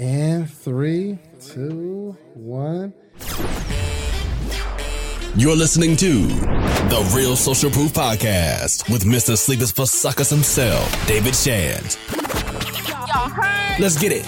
And three, two, one. You're listening to the Real Social Proof Podcast with Mr. Sleep Is for Suckers himself, David Shands. Let's get it.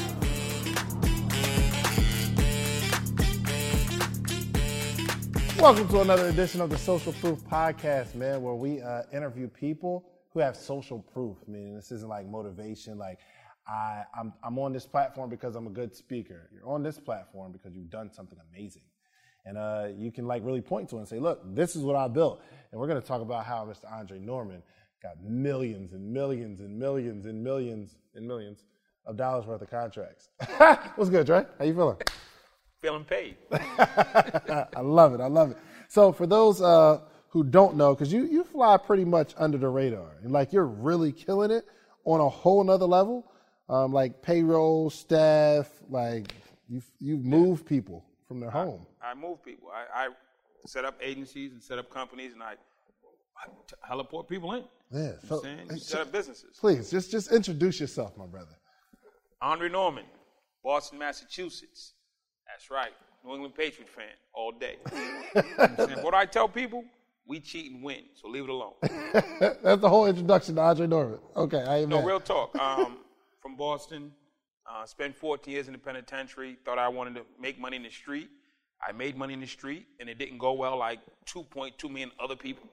Welcome to another edition of the Social Proof Podcast, man, where we uh, interview people who have social proof. I mean, this isn't like motivation, like I, I'm, I'm on this platform because I'm a good speaker. You're on this platform because you've done something amazing. And uh, you can like really point to it and say, look, this is what I built. And we're going to talk about how Mr. Andre Norman got millions and millions and millions and millions and millions of dollars worth of contracts. What's good, Dre? How you feeling? feeling paid. I love it. I love it. So for those uh, who don't know, because you you fly pretty much under the radar, and like you're really killing it on a whole nother level, um, like payroll, staff, like you you move people from their home. I move people. I, I set up agencies and set up companies, and I, I heliport people in. Yeah. You know So what I'm saying? You set up businesses. please just just introduce yourself, my brother. Andre Norman, Boston, Massachusetts. That's right. New England Patriot fan all day. You know what I'm saying? what do I tell people? We cheat and win, so leave it alone. That's the whole introduction to Andre Norman. Okay, I No, mad. real talk. Um, from Boston, uh, spent 14 years in the penitentiary. Thought I wanted to make money in the street. I made money in the street, and it didn't go well like 2.2 million other people.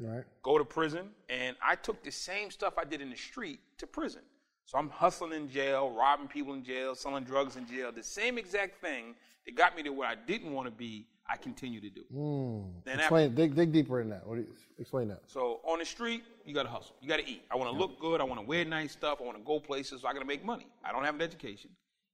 Right. Go to prison, and I took the same stuff I did in the street to prison. So I'm hustling in jail, robbing people in jail, selling drugs in jail. The same exact thing that got me to where I didn't want to be, I continue to do. Hmm. Then after- Explain. Dig dig deeper in that. What do you, explain that. so on the street, you gotta hustle. You gotta eat. I wanna look good. I wanna wear nice stuff. I wanna go places. So I gotta make money. I don't have an education.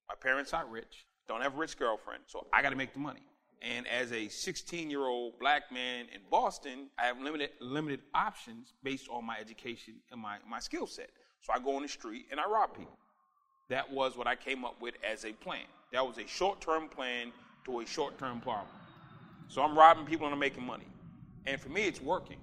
My parents aren't rich. Don't have a rich girlfriend. So I gotta make the money. And as a 16 year old black man in Boston, I have limited limited options based on my education and my, my skill set. So I go on the street and I rob people. That was what I came up with as a plan. That was a short term plan to a short term problem. So I'm robbing people and I'm making money. And for me, it's working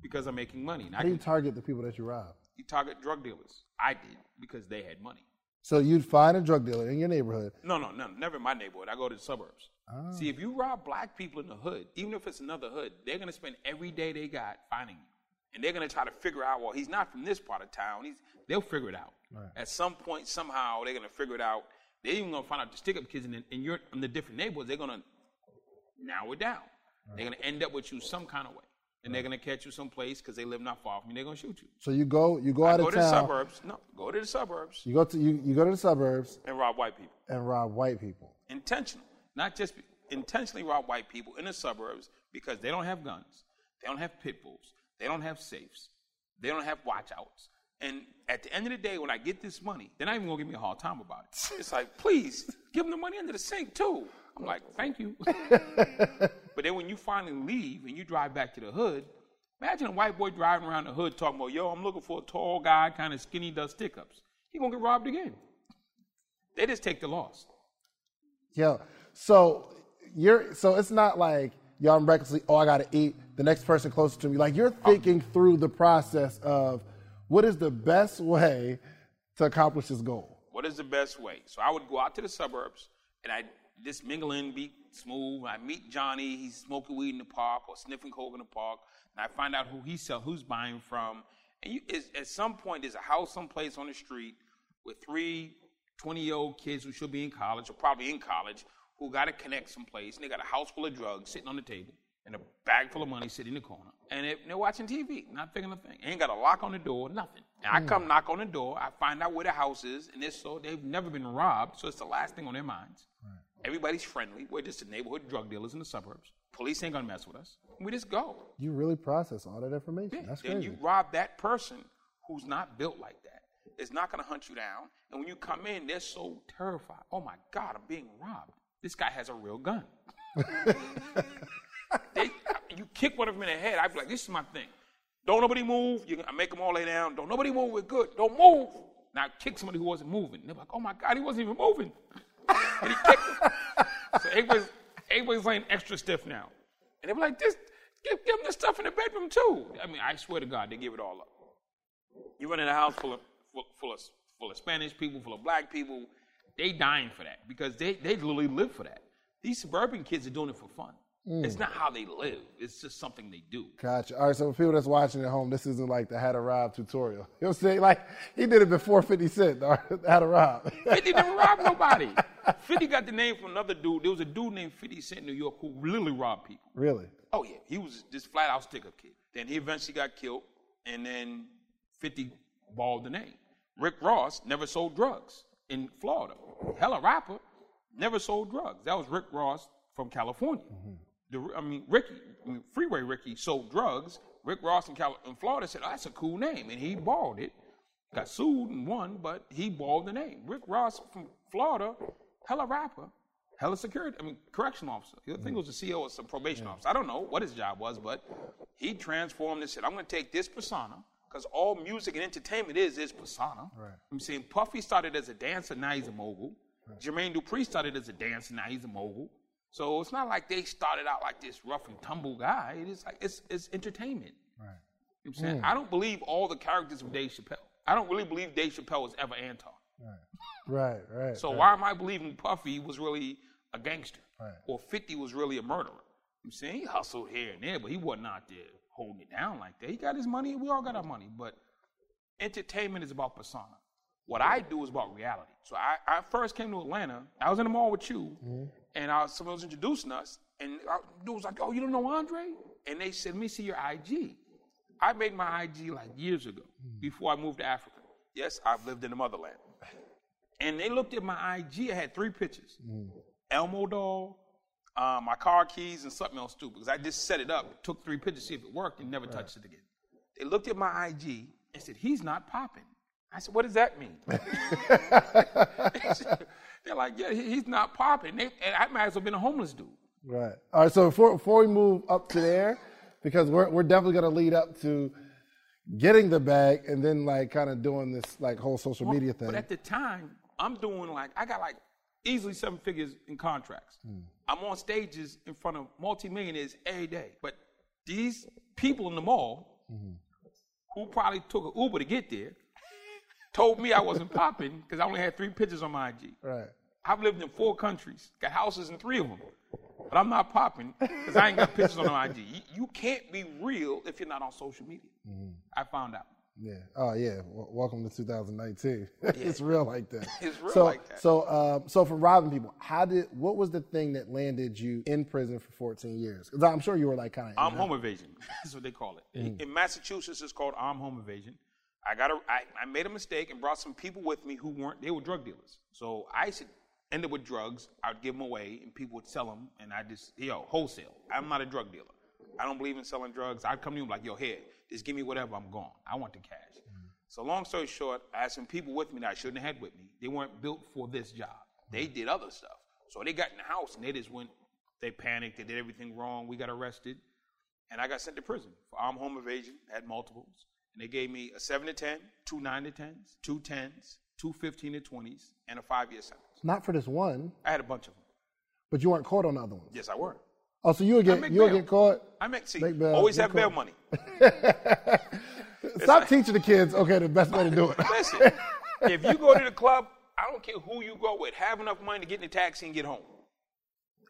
because I'm making money. And I How do you can, target the people that you rob? you target drug dealers. I did because they had money. So you'd find a drug dealer in your neighborhood. No, no, no, never in my neighborhood. I go to the suburbs. Ah. See, if you rob black people in the hood, even if it's another hood, they're gonna spend every day they got finding you, and they're gonna try to figure out. Well, he's not from this part of town. He's. They'll figure it out. At some point, somehow, they're gonna figure it out. They're even gonna find out the stick-up kids in, the, in your in the different neighborhoods. They're gonna narrow it down. They're gonna end up with you some kind of way, and they're gonna catch you someplace because they live not far from you. They're gonna shoot you. So you go you go I out go of to the suburbs. No, go to the suburbs You go to you, you go to the suburbs and rob white people. and rob white people. intentional, not just be- intentionally rob white people in the suburbs because they don't have guns, they don't have pit bulls, they don't have safes, they don't have watchouts. And at the end of the day, when I get this money, they're not even gonna give me a hard time about it. It's like, please give them the money under the sink too. I'm like, thank you. but then when you finally leave and you drive back to the hood, imagine a white boy driving around the hood talking about, yo, I'm looking for a tall guy, kind of skinny, does stick ups. He gonna get robbed again. They just take the loss. Yo, so you're so it's not like I'm recklessly, oh I gotta eat, the next person closer to me. Like you're oh. thinking through the process of what is the best way to accomplish this goal. What is the best way? So I would go out to the suburbs and I just mingle in, be smooth. I meet Johnny, he's smoking weed in the park or sniffing coke in the park, and I find out who he sell, who's buying from. And you, at some point, there's a house someplace on the street with three 20 year old kids who should be in college or probably in college who got to connect someplace, and they got a house full of drugs sitting on the table and a bag full of money sitting in the corner. And they- they're watching TV, not thinking a thing. Ain't got a lock on the door, nothing. And I hmm. come knock on the door, I find out where the house is, and it's so they've never been robbed, so it's the last thing on their minds. Everybody's friendly. We're just the neighborhood drug dealers in the suburbs. Police ain't gonna mess with us. We just go. You really process all that information. Yeah, That's then crazy. you rob that person who's not built like that. It's not to hunt you down. And when you come in, they're so terrified. Oh my God, I'm being robbed. This guy has a real gun. they, you kick one of them in the head. I'd be like, this is my thing. Don't nobody move. You, I make them all lay down. Don't nobody move. We're good. Don't move. Now I kick somebody who wasn't moving. They're like, oh my God, he wasn't even moving. and he kicked. So everybody's, everybody's laying extra stiff now. And they were like, this, give, give them the stuff in the bedroom too. I mean, I swear to God, they give it all up. You run in a house full of, full, full of, full of Spanish people, full of black people, they dying for that because they they literally live for that. These suburban kids are doing it for fun. It's mm. not how they live. It's just something they do. Gotcha. All right, so for people that's watching at home, this isn't like the How to Rob tutorial. You know what I'm saying? Like, he did it before 50 Cent, How to Rob. 50 never robbed nobody. 50 got the name from another dude. There was a dude named 50 Cent in New York who literally robbed people. really? Oh yeah, he was this flat out sticker kid. Then he eventually got killed, and then 50 balled the name. Rick Ross never sold drugs in Florida. Hella rapper, never sold drugs. That was Rick Ross from California. Mm-hmm. The, I mean, Ricky, I mean, Freeway Ricky sold drugs. Rick Ross in, Cal- in Florida said, oh, "That's a cool name," and he balled it. Got sued and won, but he balled the name. Rick Ross from Florida, hella rapper, hella security. I mean, correction officer. I think it was the CEO or some probation officer. I don't know what his job was, but he transformed and said, "I'm going to take this persona." Because all music and entertainment is is persona. Right. I'm saying Puffy started as a dancer, now he's a mogul. Jermaine Dupri started as a dancer, now he's a mogul. So it's not like they started out like this rough and tumble guy. It is like it's it's entertainment. Right. You know what I'm saying? Mm. I don't believe all the characters of Dave Chappelle. I don't really believe Dave Chappelle was ever Anton. Right, right. right. So right. why am I believing Puffy was really a gangster? Right. Or 50 was really a murderer? I'm saying he hustled here and there, but he wasn't out there holding it down like that. He got his money, we all got our money, but entertainment is about persona. What I do is about reality. So I, I first came to Atlanta. I was in the mall with you, mm-hmm. and I, someone was introducing us, and I, dude was like, "Oh, you don't know Andre?" And they said, "Let me see your IG." I made my IG like years ago, mm-hmm. before I moved to Africa. Yes, I've lived in the motherland. And they looked at my IG. I had three pictures: mm-hmm. Elmo doll, uh, my car keys, and something else too. Because I just set it up, took three pictures, see if it worked, and never touched it again. They looked at my IG and said, "He's not popping." I said, "What does that mean?" They're like, "Yeah, he's not popping." They, and I might as well been a homeless dude. Right. All right. So before before we move up to there, because we're we're definitely gonna lead up to getting the bag and then like kind of doing this like whole social media thing. But at the time, I'm doing like I got like easily seven figures in contracts. Hmm. I'm on stages in front of multimillionaires every day. But these people in the mall mm-hmm. who probably took an Uber to get there told me I wasn't popping because I only had three pictures on my IG. right. I've lived in four countries, got houses in three of them. But I'm not popping because I ain't got pictures on my IG. You, you can't be real if you're not on social media. I found out. Yeah. Oh yeah. W- welcome to 2019. it's real like that. It's real so, like that. So um, so for robbing people, how did what was the thing that landed you in prison for 14 years? Because I'm sure you were like kind of. Armed home invasion. That's what they call it. In- In Massachusetts, it's called armed home invasion. I got a, I, I made a mistake and brought some people with me who weren't. They were drug dealers. So I to end up with drugs. I'd give them away, and people would sell them, and I just yo wholesale. I'm not a drug dealer. I don't believe in selling drugs. I'd come to you and be like, yo, here, just give me whatever. I'm gone. I want the cash. Mm-hmm. So long story short, I had some people with me that I shouldn't have had with me. They weren't built for this job. They mm-hmm. did other stuff. So they got in the house and they just went. They panicked. They did everything wrong. We got arrested. And I got sent to prison for armed home invasion, had multiples. And they gave me a 7 to 10, two 9 to 10s, two 10s, two 15 to 20s, and a five year sentence. Not for this one, I had a bunch of them. but you weren't caught on the other ones. Yes, I were. Oh, so you would get make you would bail. get caught. I make, see, Make bail, always have bail money. Stop teaching the kids. Okay, the best way to do it. Listen, if you go to the club, I don't care who you go with, have enough money to get in the taxi and get home.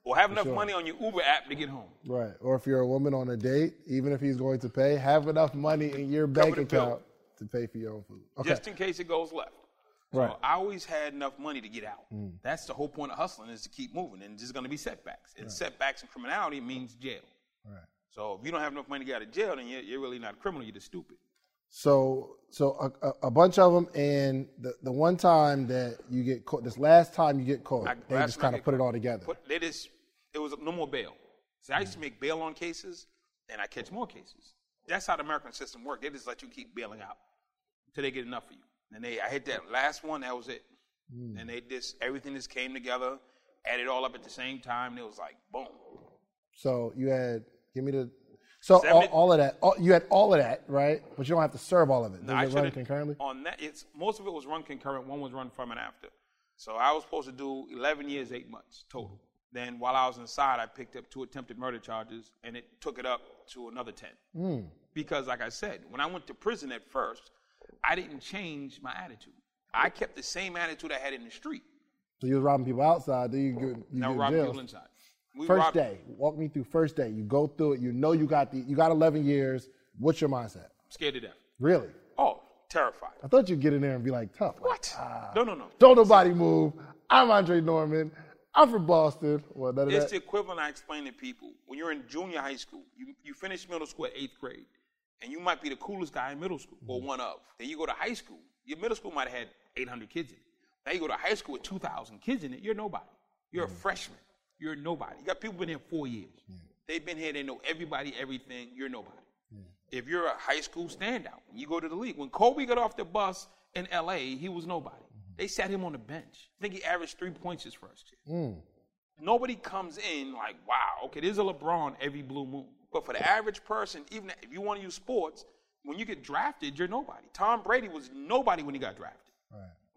Or have enough sure. money on your Uber app to get home. Right. Or if you're a woman on a date, even if he's going to pay, have enough money in your bank the bill. account to pay for your own food. Okay. just in case it goes left. Right. So I always had enough money to get out. Hmm. That's the whole point of hustling is to keep moving, and there's going to be setbacks. And setbacks in criminality means jail. Right. So if you don't have enough money to get out of jail, then you're, you're really not a criminal. You're just stupid. So, so a, a, a bunch of them, and the, the one time that you get caught, this last time you get caught, I- they just kind of put it all together. Put, they just, it was no more bail. See, I used to make bail on cases, and I catch more cases. That's how the American system works. They just let you keep bailing out until they get enough of you. And they, I hit that last one, that was it. Hmm. And they just, everything just came together, added all up at the same time, and it was like, boom. So you had, give me the, so all, all of that, all, you had all of that, right? But you don't have to serve all of it. Does I it run concurrently? On that, it's most of it was run concurrent. One was run from and after. So I was supposed to do 11 years, eight months total. Then while I was inside, I picked up two attempted murder charges, and it took it up to another 10. Hmm. Because, like I said, when I went to prison at first, I didn't change my attitude. I kept the same attitude I had in the street. So you was robbing people outside, then you get you Now get robbing people inside. We First robbed- day, walk me through first day. You go through it. You know you got the you got 11 years. What's your mindset? Scared to death. Really? Oh, terrified. I thought you'd get in there and be like tough. like, What? ah, no, no, no. Don't nobody move. I'm Andre Norman. I'm from Boston. Well, none of It's that. the equivalent I explain to people. When you're in junior high school, you, you finish middle school at eighth grade, and you might be the coolest guy in middle school, or one of. Then you go to high school. Your middle school might have had 800 kids in it. Now you go to high school with 2,000 kids in it. You're nobody. You're a freshman. You're nobody. You got people been here four years. They've been here. They know everybody, everything. You're nobody. If you're a high school standout, you go to the league. When Kobe got off the bus in L.A., he was nobody. Mm-hmm. They sat him on the bench. I think he averaged three points his first year. Mm. Nobody comes in like, wow, okay, there's a LeBron every blue moon. But for the average person, even if you want to use sports, when you get drafted, you're nobody. Tom Brady was nobody when he got drafted.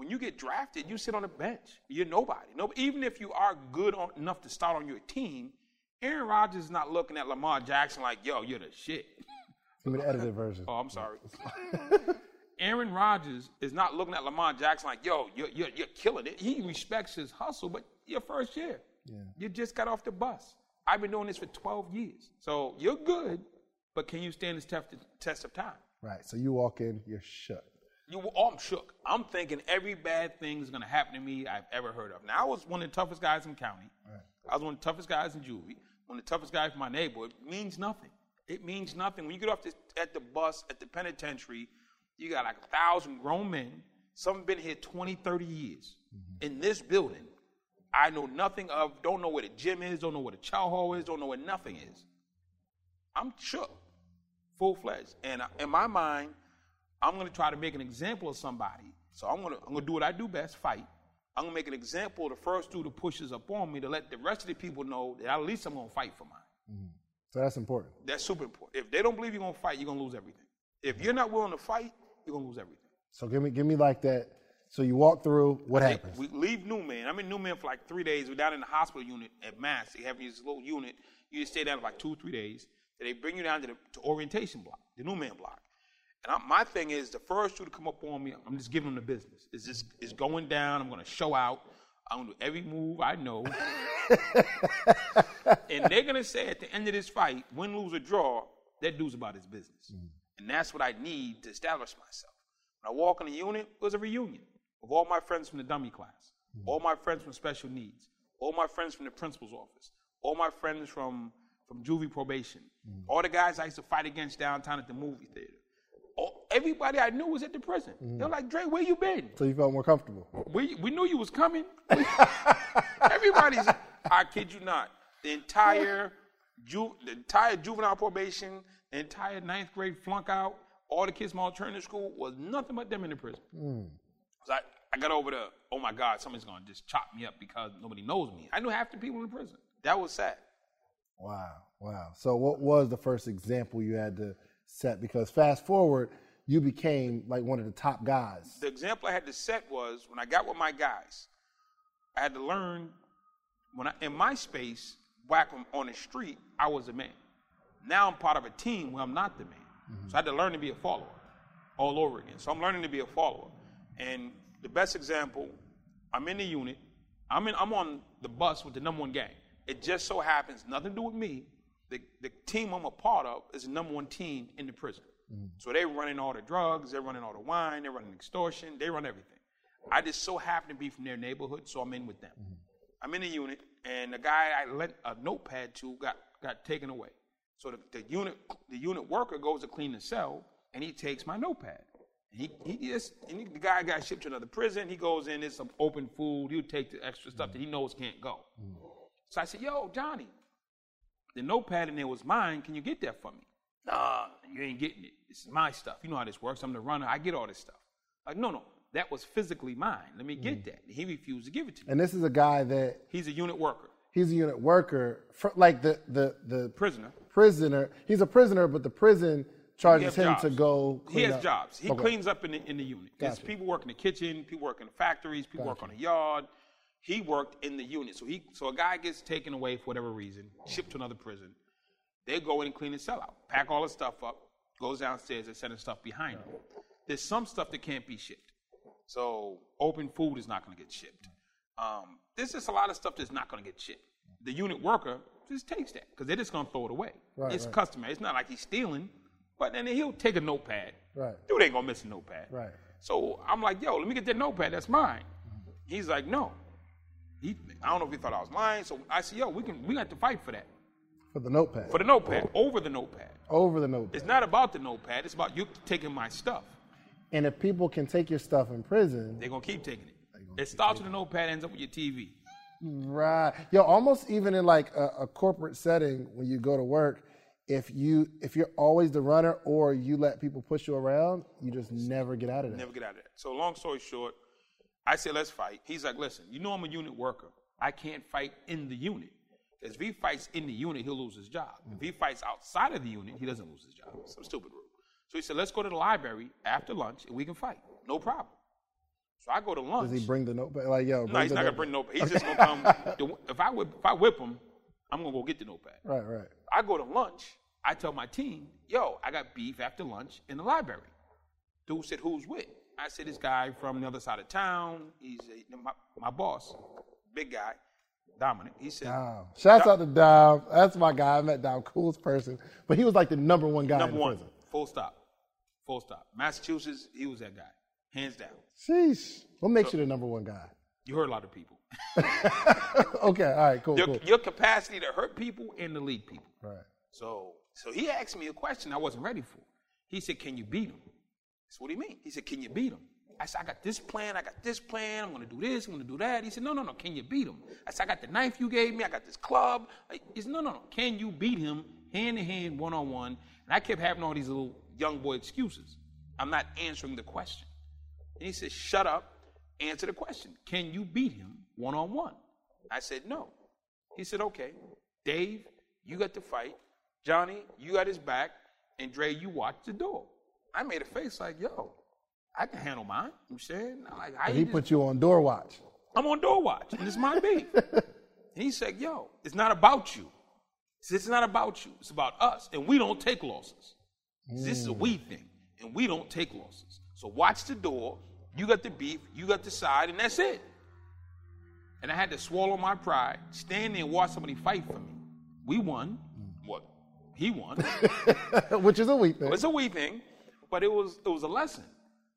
When you get drafted, you sit on the bench. You're nobody. No, even if you are good on, enough to start on your team, Aaron Rodgers is not looking at Lamar Jackson like, yo, you're the shit. Give me the edited version. Oh, I'm sorry. Aaron Rodgers is not looking at Lamar Jackson like, yo, you're, you're, you're killing it. He respects his hustle, but your first year. You just got off the bus. I've been doing this for 12 years. So you're good, but can you stand this test, test of time? Right. So you walk in, you're shook. You, oh, I'm shook. I'm thinking every bad thing is going to happen to me I've ever heard of. Now, I was one of the toughest guys in county. I was one of the toughest guys in juvie, one of the toughest guys in my neighborhood. It means nothing. It means nothing. When you get off this, at the bus, at the penitentiary, you got like a thousand grown men. Some have been here 20, 30 years mm-hmm. in this building. I know nothing of, don't know where the gym is, don't know where the chow hall is, don't know where nothing is. I'm shook, full fledged. And in my mind, I'm going to try to make an example of somebody. So I'm going to I'm going to do what I do best, fight. I'm going to make an example of the first dude who pushes up on me to let the rest of the people know that at least I'm going to fight for mine. Mm-hmm. So that's important. That's super important. If they don't believe you're going to fight, you're going to lose everything. If you're not willing to fight, you're going to lose everything. So give me give me like that. So you walk through. What They- happens? We leave Newman. I'm in Newman for like three days. We're down in the hospital unit at Mass. They have this little unit. You just stay down for like two, three days. Then they bring you down to the to orientation block, the Newman block. And I, my thing is, the first two to come up on me, I'm just giving them the business. It's just it's going down. I'm going to show out. I'm going to do every move I know. and they're going to say at the end of this fight, win, lose, or draw, that dude's about his business. Mm. And that's what I need to establish myself. When I walk in the unit, it was a reunion of all my friends from the dummy class, mm. all my friends from special needs, all my friends from the principal's office, all my friends from, from juvie probation, mm. all the guys I used to fight against downtown at the movie theater. All, everybody I knew was at the prison. Mm-hmm. They're like, Dre, where you been? so you felt more comfortable. We, we knew you was coming. Everybody's, I kid you not, the entire, ju, the entire juvenile probation, the entire ninth grade flunk out, all the kids from alternative school was nothing but them in the prison. Mm. So I, I got over the, oh my God, somebody's gonna just chop me up because nobody knows me. I knew half the people in the prison. That was sad. Wow, wow. So what was the first example you had to set? Because fast forward, you became like one of the top guys. the example I had to set was when I got with my guys, I had to learn when I in my space back on, on the street, I was a man. Now I'm part of a team where I'm not the man. Mm-hmm. So I had to learn to be a follower all over again. So I'm learning to be a follower. And the best example, I'm in the unit. I'm in I'm on the bus with the number one gang. It just so happens, nothing to do with me. The, the team I'm a part of is the number one team in the prison. Mm-hmm. So they're running all the drugs, they're running all the wine, they're running extortion, they run everything. I just so happen to be from their neighborhood, so I'm in with them. Mm-hmm. I'm in the unit, and the guy I lent a notepad to got, got taken away. So the, the unit the unit worker goes to clean the cell, and he takes my notepad. And he, he just and he, the guy got shipped to another prison. He goes in, there's some open food. He'll take the extra stuff that he knows can't go. Mm-hmm. So I said, "Yo, Johnny, the notepad in there was mine. Can you get that for me?" Nah, you ain't getting it. It's my stuff. You know how this works. I'm the runner. I get all this stuff. Like, no, no, that was physically mine. Let me get mm. that. And he refused to give it to me. And this is a guy that He's a unit worker, he's a unit worker, for, like the the the prisoner. prisoner. He's a prisoner, but the prison charges him jobs. to go. He has up. jobs. He Okay. cleans up in the, in the unit. There's Gotcha. people work in the kitchen, people work in the factories, people work on the yard. He worked in the unit. So he so a guy gets taken away for whatever reason, shipped to another prison. They go in and clean his cell out, pack all his stuff up, goes downstairs and sending stuff behind him. There's some stuff that can't be shipped. So open food is not going to get shipped. Um, there's just a lot of stuff that's not going to get shipped. The unit worker just takes that because they're just going to throw it away. Right, it's right. customary. It's not like he's stealing, but then he'll take a notepad. Right. Dude ain't going to miss a notepad. Right. So I'm like, yo, let me get that notepad. That's mine. He's like, no. He, I don't know if he thought I was lying. So I said, yo, we can we got to fight for that. For the notepad. For the notepad, over the notepad. Over the notepad. It's not about the notepad. It's about you taking my stuff. And if people can take your stuff in prison, They're gonna keep taking it. It starts with the notepad, ends up with your TV. right? Yo, almost even in like a, a corporate setting when you go to work, if you if you're always the runner or you let people push you around, you just never get out of that. Never get out of that. So long story short, I said, let's fight. He's like, listen, you know I'm a unit worker. I can't fight in the unit. If he fights in the unit, he'll lose his job. If he fights outside of the unit, he doesn't lose his job. Some stupid rule. So he said, let's go to the library after lunch and we can fight. No problem. So I go to lunch. Does he bring the notepad? Like, yo, no, he's the not gonna bring notepad. He's just gonna come. if I whip, if I whip him, I'm gonna go get the notepad. Right, right. I go to lunch. I tell my team, yo, I got beef after lunch in the library. Dude said, who's with? I see this guy from the other side of town. He's a, my, my boss, big guy, Dominic. He said, Dom. Shouts out to Dom. That's my guy. I met Dom, coolest person. But he was like the number one guy number in one, prison. full stop. Full stop. Massachusetts, he was that guy, hands down. Sheesh. What makes you the number one guy? You hurt a lot of people. okay, all right, cool, Your, cool. your capacity to hurt people and to lead people. Right. So, so he asked me a question I wasn't ready for. He said, "Can you beat him?" Said, "What do you mean?" He said, "Can you beat him?" I said, "I got this plan. I got this plan. I'm going to do this. I'm going to do that." He said, "No, no, no. Can you beat him?" I said, "I got the knife you gave me. I got this club." He said, "No, no, no. Can you beat him hand to hand, one on one?" And I kept having all these little young boy excuses. I'm not answering the question. And he said, "Shut up. Answer the question. Can you beat him one on one?" I said, "No." He said, "Okay, Dave, you got the fight. Johnny, you got his back, and Dre, you watch the door." I made a face like, "Yo, I can handle mine." I'm saying, like, how you he put you on door watch. I'm on door watch, and it's my beef. and he said, "Yo, it's not about you. Said, It's not about you. It's about us, and we don't take losses. This is a we mm. thing, and we don't take losses. So watch the door. You got the beef, you got the side, and that's it." And I had to swallow my pride, stand there and watch somebody fight for me. We won. Mm. What? He won. Which is a weak thing. It's a we thing, but it was it was a lesson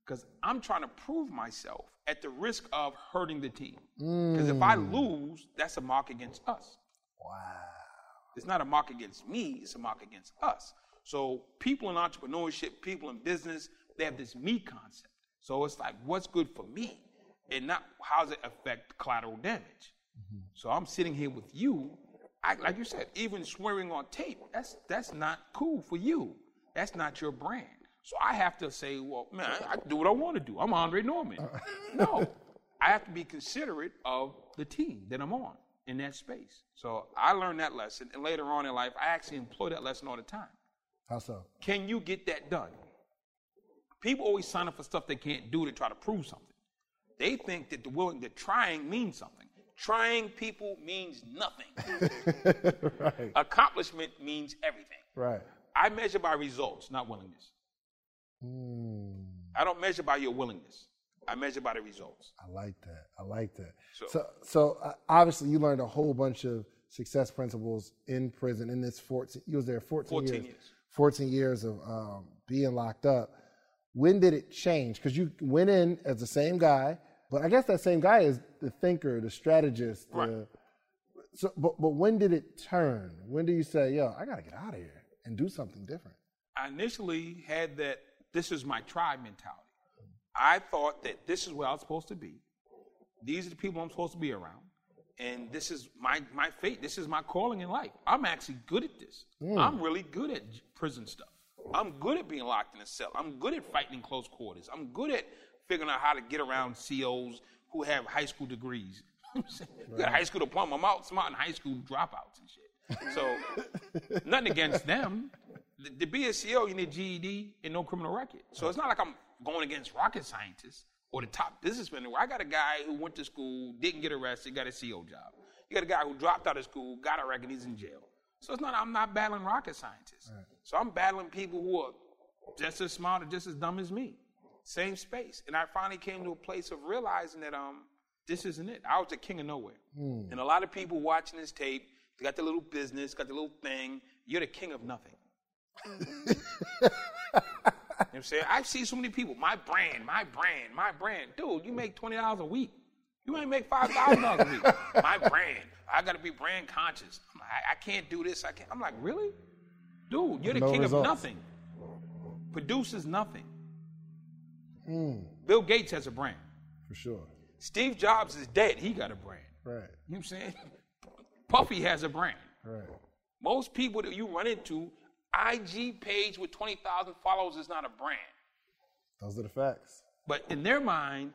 because I'm trying to prove myself at the risk of hurting the team. Because if I mm. lose, that's a mark against us. Wow. It's not a mark against me; it's a mark against us. So people in entrepreneurship, people in business, they have this me concept. So it's like, what's good for me, and not how does it affect collateral damage. Mm-hmm. So I'm sitting here with you. I, like you said, even swearing on tape, that's that's not cool for you. That's not your brand. So I have to say, well, man, I, do what I want to do. I'm Andre Norman. no, I have to be considerate of the team that I'm on in that space. So I learned that lesson, and later on in life, I actually employ that lesson all the time. How so? Can you get that done? People always sign up for stuff they can't do to try to prove something. They think that the willing, that trying means something. Trying people means nothing. right. Accomplishment means everything. Right. I measure by results, not willingness. Mm, I don't measure by your willingness. I measure by the results. I like that. I like that. So- So, so, uh, obviously, you learned a whole bunch of success principles in prison. In this 14, you was there 14, 14 years. years. 14 years of um, being locked up. When did it change? Because you went in as the same guy, but I guess that same guy is the thinker, the strategist. The, Right. So, but but when did it turn? When do you say, "Yo, I got to get out of here and do something different"? I initially had that this is my tribe mentality. I thought that this is where I was supposed to be. These are the people I'm supposed to be around. And this is my, my fate. This is my calling in life. I'm actually good at this. Hmm. I'm really good at prison stuff. I'm good at being locked in a cell. I'm good at fighting in close quarters. I'm good at figuring out how to get around COs who have high school degrees. I'm saying, You got a high school diploma. I'm out smart in high school dropouts and shit. So nothing against them. The, to be a CO, you need GED and no criminal record. So it's not like I'm going against rocket scientists or the top businessmen. I got a guy who went to school, didn't get arrested, got a CEO job. You got a guy who dropped out of school, got a record, he's in jail. So it's not I'm not battling rocket scientists. So I'm battling people who are just as smart or just as dumb as me. Same space. And I finally came to a place of realizing that um This isn't it. I was the king of nowhere. And a lot of people watching this tape, they got their little business, got their little thing. You're the king of nothing. You know what I'm saying? I see so many people, my brand, my brand, my brand. Dude, you make $20 a week. You ain't make $5,000 a week. my brand. I got to be brand conscious. I'm like, I, I can't do this. I can't. I'm like, really? Dude, you're the No king results. of nothing. Produces nothing. Hmm. Bill Gates has a brand. For sure. Steve Jobs is dead. He got a brand. Right. You know what I'm saying? Puffy has a brand. Right. Most people that you run into, IG page with 20,000 followers is not a brand. Those are the facts. But in their mind,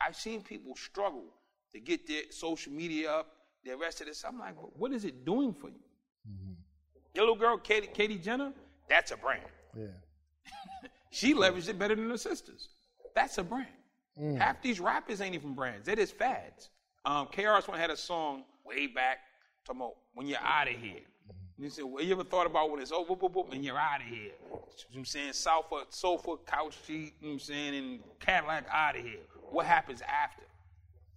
I've seen people struggle to get their social media up, the rest of this. I'm like, "But what is it doing for you? Mm-hmm. Your little girl, Katie, Katie Jenner, that's a brand. Yeah. She leveraged it better than her sisters. That's a brand. Mm. Half these rappers ain't even brands. They're just fads. Um, KRS-One had a song way back talking about when you're out of here. Mm-hmm. And he said, well, you ever thought about when it's over, boop, boop, and you're out of here? You know what I'm saying? Sofa, sofa, couch seat, you know what I'm saying? And Cadillac out of here. What happens after?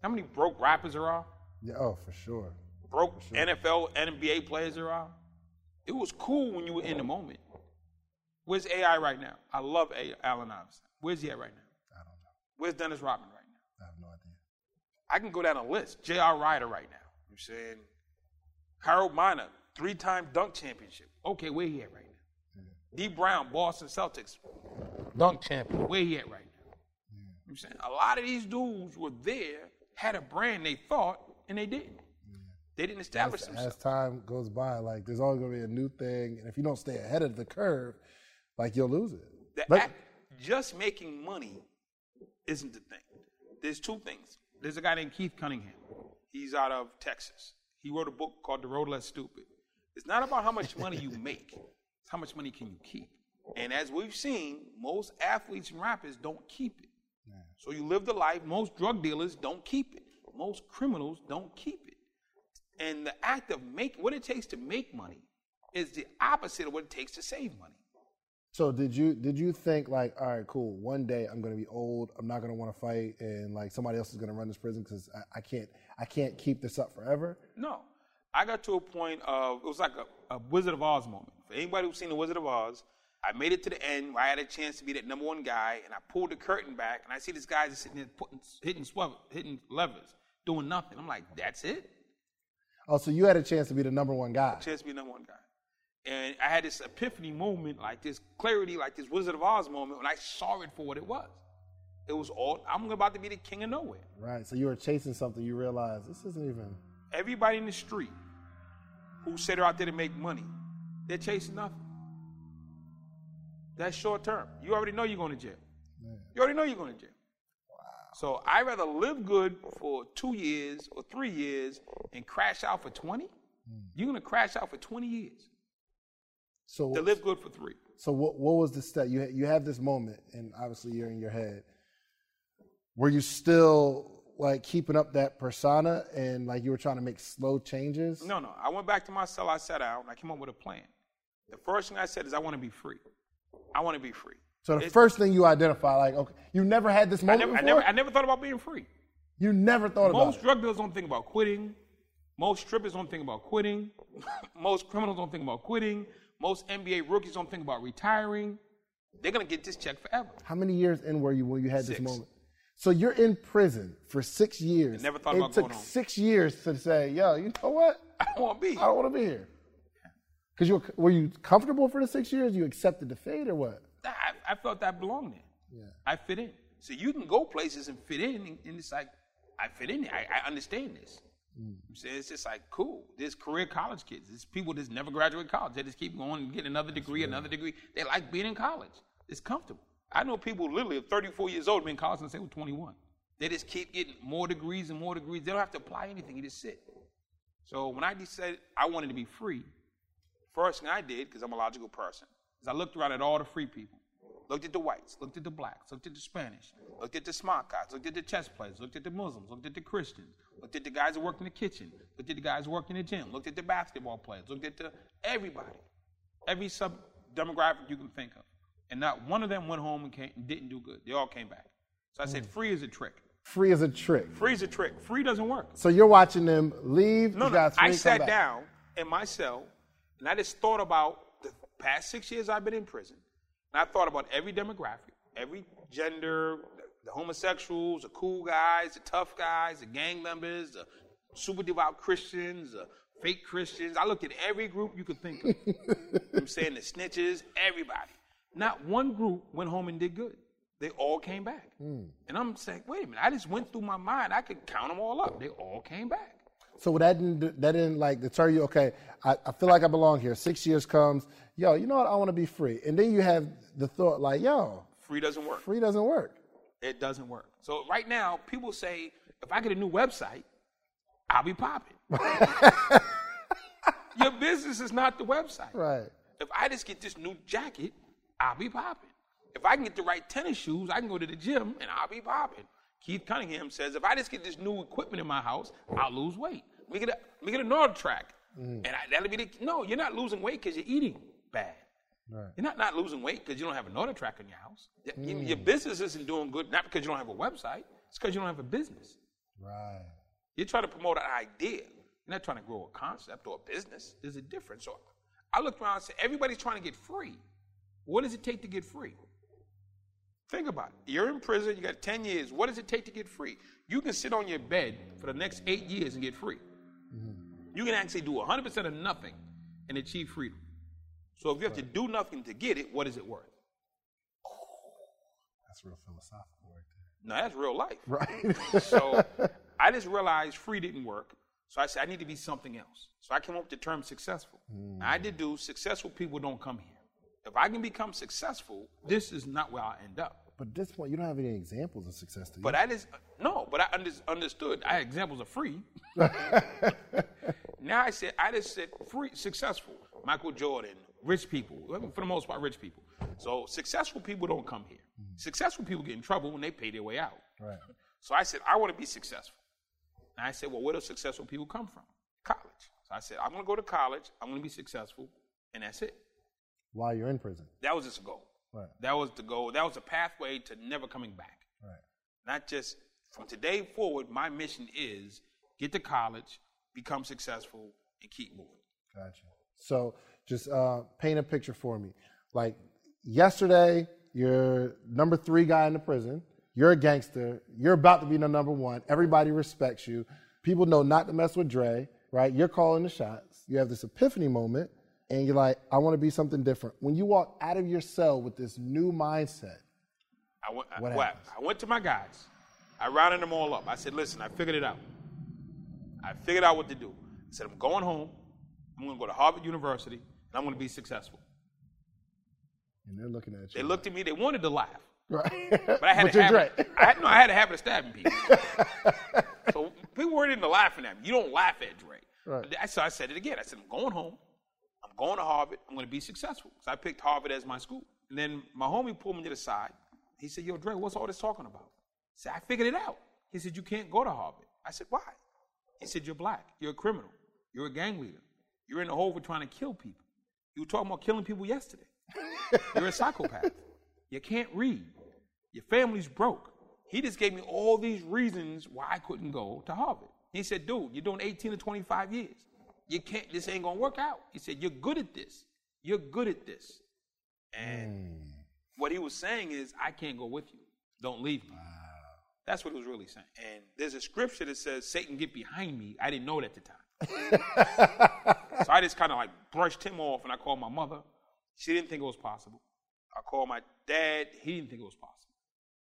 How many broke rappers there are? Yeah. Oh, for sure. Broke NFL, NBA players there are? It was cool when you were in the moment. Where's AI right now? I love A- Allen Iverson. Where's he at right now? I don't know. Where's Dennis Rodman right now? I have no idea. I can go down a list. J.R. Rider right now. You know what I'm saying Harold Miner, three-time dunk championship. Okay, where he at right now? Dee Brown, Boston Celtics, dunk champion. Where he at right now? You know I'm saying a lot of these dudes were there, had a brand they thought, and they didn't. They didn't establish As, themselves. as time goes by, like there's always gonna be a new thing, and if you don't stay ahead of the curve, like you'll lose it. The But- act, just making money isn't the thing. There's two things. There's a guy named Keith Cunningham. He's out of Texas. He wrote a book called The Road Less Stupid. It's not about how much money you make, it's how much money can you keep. And as we've seen, most athletes and rappers don't keep it. So you live the life. Most drug dealers don't keep it. Most criminals don't keep it. And the act of make what it takes to make money is the opposite of what it takes to save money. So did you did you think like, all right, cool. One day I'm gonna be old. I'm not gonna want to fight, and like somebody else is gonna run this prison because I, I can't I can't keep this up forever. No. I got to a point of, it was like a, a Wizard of Oz moment. For anybody who's seen The Wizard of Oz, I made it to the end where I had a chance to be that number one guy, and I pulled the curtain back, and I see this guy just sitting there putting, hitting, swivel, hitting levers, doing nothing. I'm like, that's it? Oh, so you had a chance to be the number one guy. Chance to be the number one guy. And I had this epiphany moment, like this clarity, like this Wizard of Oz moment, when I saw it for what it was. It was all, I'm about to be the king of nowhere. Right. So you were chasing something. You realized this isn't even. Everybody in the street who said they're out there to make money, they're chasing nothing. That's short term. You already know you're going to jail. You already know you're going to jail. So I'd rather live good for two years or three years and crash out for 20. Hmm. You're going to crash out for 20 years So to live good for three. So what what was the step? You you have this moment, and obviously you're in your head. Were you still like keeping up that persona, and like you were trying to make slow changes? No, no. I went back to my cell. I sat down. I came up with a plan. The first thing I said is, I want to be free. I want to be free. So the It's- first thing you identify, like, okay, you never had this I moment never, I never, I never thought about being free. you never thought about Most drug dealers don't think about quitting. Most strippers don't think about quitting. Most criminals don't think about quitting. Most NBA rookies don't think about retiring. They're gonna get this check forever. How many years in were you when you had this moment? So you're in prison for six years. I never thought it about took going home. six years to say, "Yo, you know what? I don't want to be. I don't want to be here." Because you were, were you comfortable for the six years? You accepted the fate, or what? I, I felt I belonged there. Yeah. I fit in. So you can go places and fit in, and, and it's like I fit in. there. I, I understand this. Mm. You say it's just like cool. There's career college kids. There's people that never graduate college. They just keep going and getting another degree, another degree. They like being in college. It's comfortable. I know people literally 34 years old been in college since they were 21. They just keep getting more degrees and more degrees. They don't have to apply anything. You just sit. So when I decided I wanted to be free, First thing I did, because I'm a logical person, is I looked around at all the free people. Looked at the whites, looked at the blacks, looked at the Spanish, looked at the smart guys, looked at the chess players, looked at the Muslims, looked at the Christians, looked at the guys who worked in the kitchen, looked at the guys who worked in the gym, looked at the basketball players, looked at the everybody, every sub demographic you can think of. And not one of them went home and, came, and didn't do good. They all came back. So I said, hmm. free is a trick. Free is a trick. Free is a trick. Free doesn't work. So you're watching them leave. No, no. got three, I sat down in my cell and I just thought about the past six years I've been in prison. And I thought about every demographic, every gender, the homosexuals, the cool guys, the tough guys, the gang members, the super devout Christians, the fake Christians. I looked at every group you could think of. You know what I'm saying the snitches, everybody. Not one group went home and did good. They all came back. Hmm. And I'm saying, wait a minute, I just went through my mind. I could count them all up. They all came back. So that didn't that didn't like deter you. Okay, I, I feel like I belong here. Six years comes. Yo, you know what? I want to be free. And then you have the thought like, yo, Free doesn't work. free doesn't work. It doesn't work. So right now, people say, if I get a new website, I'll be popping. Your business is not the website. Right. If I just get this new jacket, I'll be popping. If I can get the right tennis shoes, I can go to the gym and I'll be popping. Keith Cunningham says, if I just get this new equipment in my house, I'll lose weight. Let me get a, let me get a NordicTrack. Mm. And I, that'll be the, no, you're not losing weight because you're eating bad. Right. You're not not losing weight because you don't have a NordicTrack in your house. Y- y- mm. Your business isn't doing good, not because you don't have a website. It's because you don't have a business. Right. You're trying to promote an idea. You're not trying to grow a concept or a business. There's a difference. So I looked around and said, everybody's trying to get free. What does it take to get free? Think about it. You're in prison, you got 10 years. What does it take to get free? You can sit on your bed for the next eight years and get free. Mm-hmm. You can actually do 100% of nothing and achieve freedom. So if you have to do nothing to get it, what is it worth? That's real philosophical right there. No, that's real life. Right. So I just realized free didn't work. So I said, I need to be something else. So I came up with the term successful. Now, I did do successful people don't come here. If I can become successful, this is not where I end up. but at this point, you don't have any examples of success. Do you? But I just, no, but I under, understood. I had examples of free. now I said, I just said free, successful. Michael Jordan, rich people, for the most part, rich people. So successful people don't come here. Mm-hmm. Successful people get in trouble when they pay their way out. right. So I said, I want to be successful. And I said, well, where do successful people come from? College. So I said, I'm going to go to college. I'm going to be successful. And that's it. While you're in prison. That was just a goal. Right. That was the goal. That was a pathway to never coming back. Right. Not just from today forward, my mission is get to college, become successful, and keep moving. Gotcha. So just uh, paint a picture for me. Like yesterday, you're number three guy in the prison. You're a gangster. You're about to be the number one. Everybody respects you. People know not to mess with Dre, right? You're calling the shots. You have this epiphany moment, and you're like, I want to be something different. When you walk out of your cell with this new mindset, I went, I, What well, happens? I went to my guys. I rounded them all up. I said, listen, I figured it out. I figured out what to do. I said, I'm going home. I'm going to go to Harvard University, and I'm going to be successful. and they're looking at you. They looked at me. They wanted to laugh. right. But I had but a habit. I had, no, I had a habit of stabbing people. so people weren't into laughing at me. You don't laugh at Dre. Right. I- So I said it again. I said, I'm going home. I'm going to Harvard. I'm going to be successful. So I picked Harvard as my school. And then my homie pulled me to the side. He said, Yo, Dre, what's all this talking about? I said, I figured it out. He said, You can't go to Harvard. I said, Why? He said, You're black. You're a criminal. You're a gang leader. You're in the hole for trying to kill people. You were talking about killing people yesterday. You're a psychopath. You can't read. Your family's broke. He just gave me all these reasons why I couldn't go to Harvard. He said, dude, you're doing 18 to 25 years. You can't, this ain't gonna work out. He said, you're good at this. You're good at this. And hmm. what he was saying is, I can't go with you. Don't leave me. That's what he was really saying. And there's a scripture that says, Satan, get behind me. I didn't know it at the time. so I just kind of like brushed him off and I called my mother. She didn't think it was possible. I called my dad. He didn't think it was possible.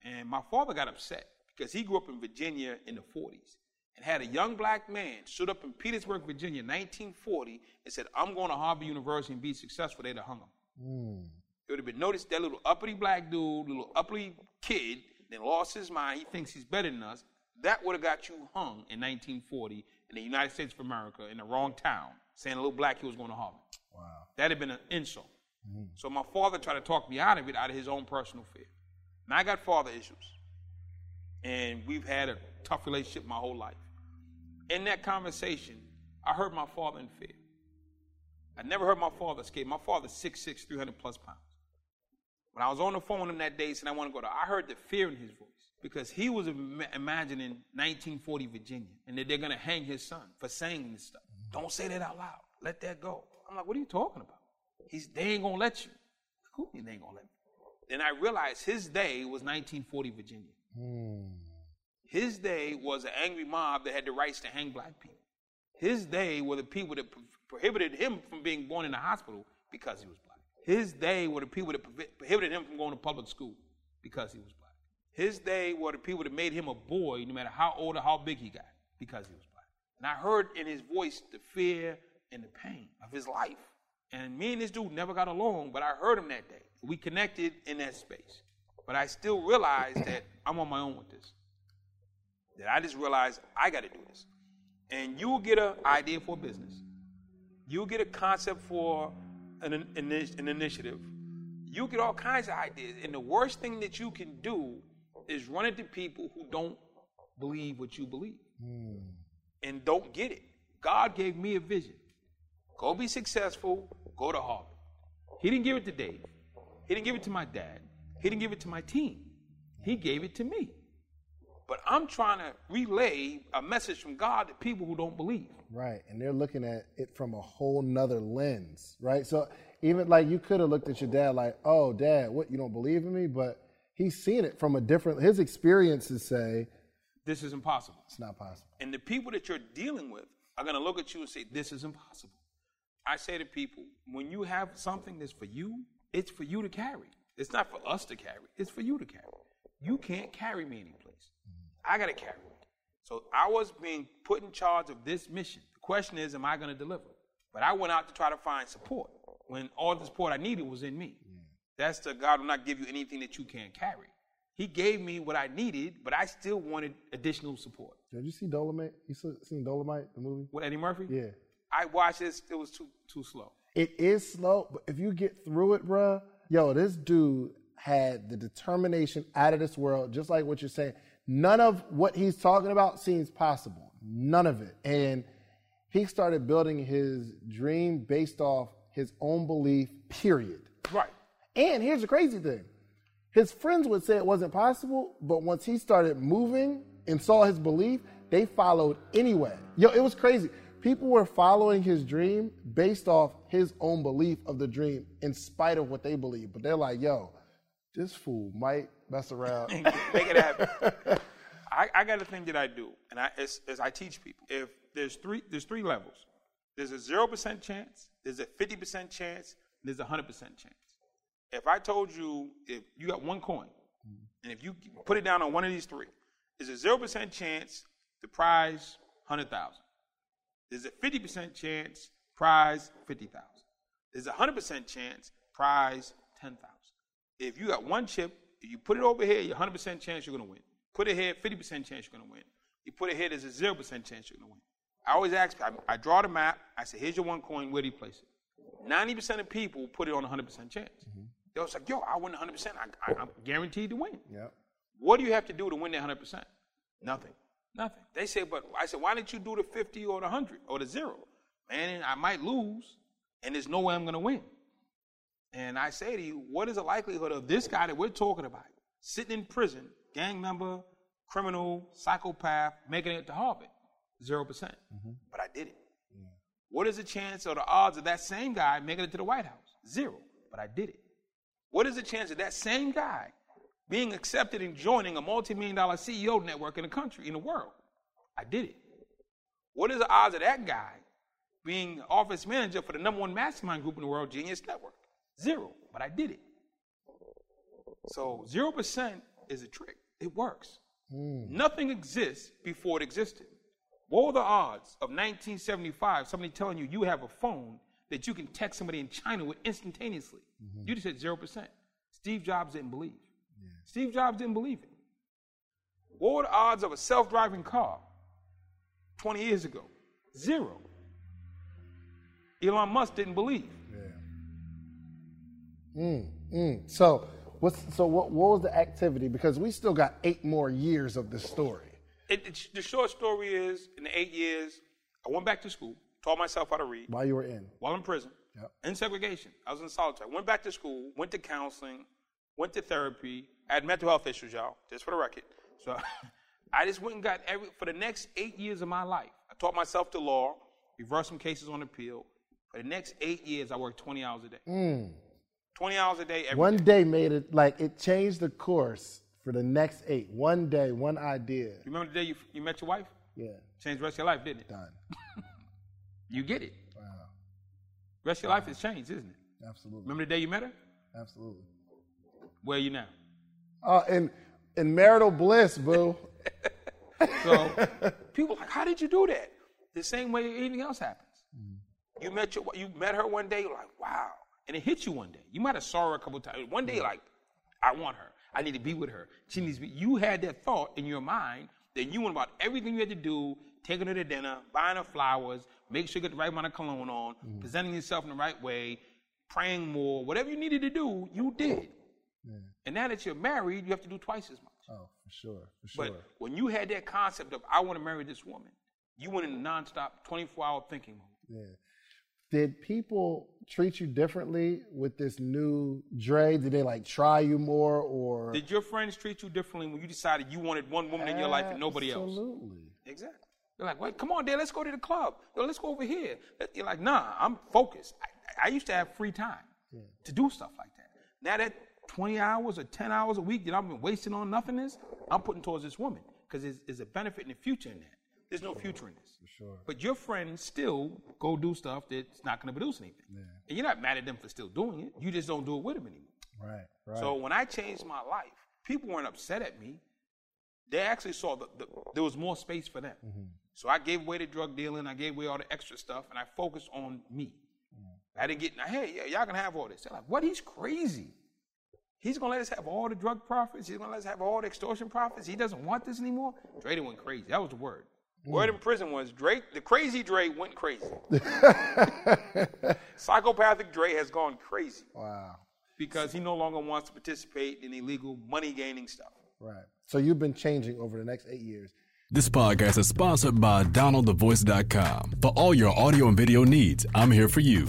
And my father got upset because he grew up in Virginia in the 40s and had a young black man stood up in Petersburg, Virginia, 1940, and said, I'm going to Harvard University and be successful. They'd have hung him. Hmm. It would have been noticed that little uppity black dude, little uppity kid, then lost his mind. He thinks he's better than us. That would have got you hung in 1940 in the United States of America in the wrong town, saying a little black kid was going to Harvard. Wow. That'd have been an insult. Hmm. So my father tried to talk me out of it out of his own personal fear. Now I got father issues. And we've had a tough relationship my whole life. In that conversation, I heard my father in fear. I never heard my father scared. My father's 6'6, 300 plus pounds. When I was on the phone with him that day, saying I want to go to, I heard the fear in his voice. because he was Im- imagining 1940 Virginia and that they're going to hang his son for saying this stuff. Don't say that out loud. Let that go. I'm like, what are you talking about? He's, they ain't going to let you. Who they ain't going to let me? Then I realized his day was 1940 Virginia. Hmm. His day was an angry mob that had the rights to hang black people. His day were the people that pro- prohibited him from being born in the hospital because he was black. His day were the people that prohi- prohibited him from going to public school because he was black. His day were the people that made him a boy no matter how old or how big he got because he was black. And I heard in his voice the fear and the pain of his life. And me and this dude never got along, but I heard him that day. We connected in that space. But I still realized that I'm on my own with this. That I just realized I got to do this. And you'll get an idea for a business. You'll get a concept for an, an, an initiative. You'll get all kinds of ideas. And the worst thing that you can do is run into people who don't believe what you believe hmm. and don't get it. God gave me a vision. Go be successful, go to Harvard. He didn't give it to Dave. He didn't give it to my dad. He didn't give it to my team. He gave it to me. But I'm trying to relay a message from God to people who don't believe. Right. And they're looking at it from a whole nother lens, right? So even like you could have looked at your dad like, oh, dad, what, you don't believe in me? But he's seen it from a different, his experiences say This is impossible. it's not possible. And the people that you're dealing with are going to look at you and say, This is impossible. I say to people, when you have something that's for you, it's for you to carry. It's not for us to carry, it's for you to carry. You can't carry me anyplace. I got to carry it. So I was being put in charge of this mission. The question is, am I going to deliver? But I went out to try to find support when all the support I needed was in me. That's the God will not give you anything that you can't carry. He gave me what I needed, but I still wanted additional support. Did you see Dolomite? You seen Dolomite, the movie? With Eddie Murphy? Yeah. I watched this. It was too too slow. It is slow, but if you get through it, bruh, yo, this dude had the determination out of this world, just like what you're saying. None of what he's talking about seems possible. None of it. And he started building his dream based off his own belief, period. Right. And here's the crazy thing his friends would say it wasn't possible, but once he started moving and saw his belief, they followed anyway. Yo, it was crazy. People were following his dream based off his own belief of the dream in spite of what they believe. But they're like, yo, this fool might mess around. Make it happen. I, I got a thing that I do, and I as, as I teach people. If there's three there's three levels. There's a zero percent chance. There's a fifty percent chance. And there's a hundred percent chance. If I told you if you got one coin, mm-hmm. and if you put it down on one of these three, there's a zero percent chance the prize hundred thousand. There's a fifty percent chance prize fifty thousand. There's a hundred percent chance prize ten thousand. If you got one chip, you put it over here, you're 100% chance you're going to win. Put it here, 50% chance you're going to win. You put it here, there's a 0% chance you're going to win. I always ask, I, I draw the map, I say, here's your one coin, where do you place it? 90% of people put it on 100% chance. Mm-hmm. They're always like, yo, I win 100%. I, I, I'm guaranteed to win. yep. What do you have to do to win that 100%? Nothing. Nothing. They say, but I said, why didn't you do the 50 or the 100 or the zero? Man, I might lose, and there's no way I'm going to win. And I say to you, what is the likelihood of this guy that we're talking about sitting in prison, gang member, criminal, psychopath, making it to Harvard? Zero percent. Mm-hmm. But I did it. What is the chance or the odds of that same guy making it to the White House? Zero. But I did it. What is the chance of that same guy being accepted and joining a multi-million dollar CEO network in the country, in the world? I did it. What is the odds of that guy being office manager for the number one mastermind group in the world, Genius Network? Zero. But I did it. So zero percent is a trick. It works. Hmm. Nothing exists before it existed. What were the odds of 1975 somebody telling you you have a phone that you can text somebody in China with instantaneously? Mm-hmm. You just said zero percent. Steve Jobs didn't believe. Steve Jobs didn't believe it. What were the odds of a self-driving car 20 years ago? Zero. Elon Musk didn't believe. Mm. So, what's, so what, what was the activity? Because we still got eight more years of this story. It, it- the short story is, in the eight years, I went back to school, taught myself how to read While you were in. while in prison, Yep. in segregation. I was in solitary. Went back to school, went to counseling, went to therapy. I had mental health issues, y'all, just for the record. So I just went and got every for the next eight years of my life. I taught myself the law, reversed some cases on appeal. For the next eight years, I worked 20 hours a day. 20 hours a day every Mm. One day. day made it like it changed the course for the next eight. One day, one idea. You remember the day you, you met your wife? Yeah, Changed the rest of your life, didn't it? done. You get it. Wow, rest of your life has changed, isn't it? absolutely, Remember the day you met her? absolutely. Where are you now? Oh, and in marital bliss, boo. So people are like, how did you do that? The same way anything else happens. You met your, you met her one day, you're like, wow, and it hit you one day. You might have saw her a couple times. One day, mm. like, I want her. I need to be with her. She needs to be. You had that thought in your mind that you went about everything you had to do, taking her to dinner, buying her flowers, make sure you get the right amount of cologne on, mm. presenting yourself in the right way, praying more, whatever you needed to do, you did. And now that you're married, you have to do twice as much. Oh, for sure, for sure. But when you had that concept of I want to marry this woman, you went in a nonstop 24 hour thinking mode. Yeah. Did people treat you differently with this new Dre? Did they like try you more or Did your friends treat you differently when you decided you wanted one woman in your life and nobody else? Absolutely. Exactly. They're like, wait, come on, Dad, let's go to the club. Yo, let's go over here. You're like, nah, I'm focused. I, I used to have free time to do stuff like that. Now that 20 hours or 10 hours a week that I've been wasting on nothingness, I'm putting towards this woman because there's, there's a benefit in the future in that. There's no future in this. For sure. But your friends still go do stuff that's not going to produce anything. And you're not mad at them for still doing it. You just don't do it with them anymore. Right, right. So when I changed my life, people weren't upset at me. They actually saw that the, there was more space for them. Mm-hmm. So I gave away the drug dealing, I gave away all the extra stuff, and I focused on me. Mm. I didn't get, hey, yeah, y'all can have all this. They're like, what? He's crazy. He's gonna let us have all the drug profits. He's gonna let us have all the extortion profits. He doesn't want this anymore. Done went crazy. That was the word. Hmm. Word in prison was Drake. The crazy Dre went crazy. Psychopathic Dre has gone crazy wow. because he no longer wants to participate in illegal money gaining stuff. Right. So you've been changing over the next eight years. This podcast is sponsored by DonaldTheVoice.com. For all your audio and video needs, I'm here for you.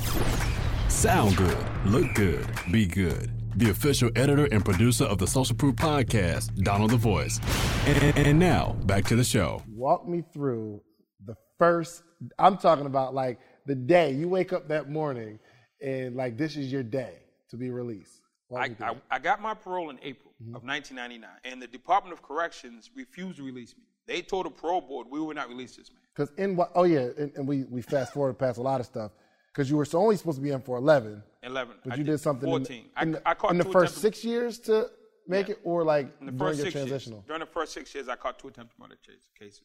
Sound good, look good, be good. The official editor and producer of the Social Proof Podcast, Donald the Voice. And, and now, back to the show. Walk me through the first. I'm talking about like the day you wake up that morning, and like this is your day to be released. Walk I, I. I got my parole in April mm-hmm. of 1999, and the Department of Corrections refused to release me. They told the parole board we will not release this man. Because in what? Oh yeah, and, and we we fast forward past a lot of stuff. Because you were only supposed to be in for 11, 11. but I you did, something in the- 14. in, I, the, I caught in the first six years to make Yeah. it, or like in during your transitional. years. During the first six years, I caught two attempted murder cases.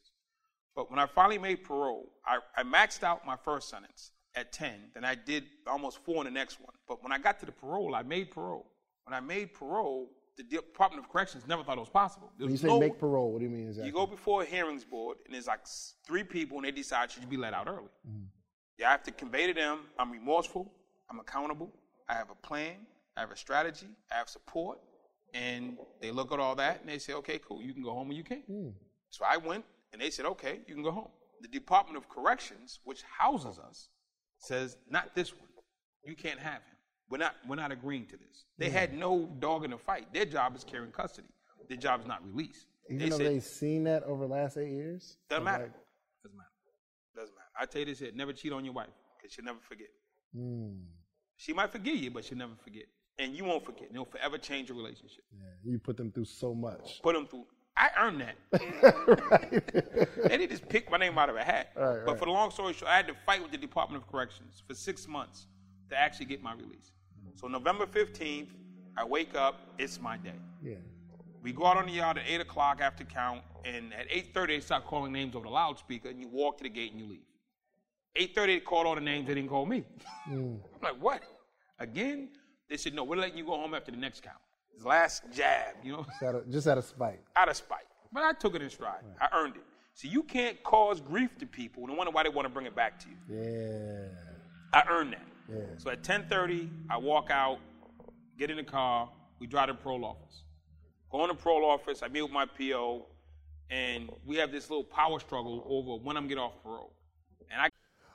But when I finally made parole, I, I maxed out my first sentence at 10. Then I did almost four in the next one. But when I got to the parole, I made parole. When I made parole, the Department of Corrections never thought it was possible. There When you say no- make parole, what do you mean exactly? You go before a hearings board, and there's like three people, and they decide should you be let out early. Mm-hmm. You have to convey to them, I'm remorseful, I'm accountable, I have a plan, I have a strategy, I have support, and they look at all that and they say, okay, cool, you can go home when you can. Hmm. So I went, and they said, okay, you can go home. The Department of Corrections, which houses us, says, not this one. You can't have him. We're not, we're not agreeing to this. They Hmm. had no dog in the fight. Their job is carrying custody. Their job is not release. Even they though said, they've seen that over the last eight years. doesn't matter. like- Doesn't matter. I tell you this here, never cheat on your wife, because she'll never forget. Hmm. She might forgive you, but she'll never forget. And you won't forget. It'll forever change your relationship. yeah, you put them through so much. Put them through. I earned that. And they didn't just pick my name out of a hat. Right, but right. for the long story short, I had to fight with the Department of Corrections for six months to actually get my release. So November 15th, I wake up, it's my day. Yeah. We go out on the yard at 8 o'clock after count, and at 8.30 they start calling names over the loudspeaker, and you walk to the gate and you leave. 8.30 they called all the names, they didn't call me. Mm. I'm like, what? Again? They said, no, we're letting you go home after the next count. It's last jab, you know, Just out of, just out of spite. out of spite. But I took it in stride. I earned it. So you can't cause grief to people and wonder why they want to bring it back to you. Yeah. I earned that. Yeah. So at 10:30, I walk out, get in the car, we drive to the parole office. Go in the parole office, I meet with my PO, and we have this little power struggle over when I'm get off parole. And I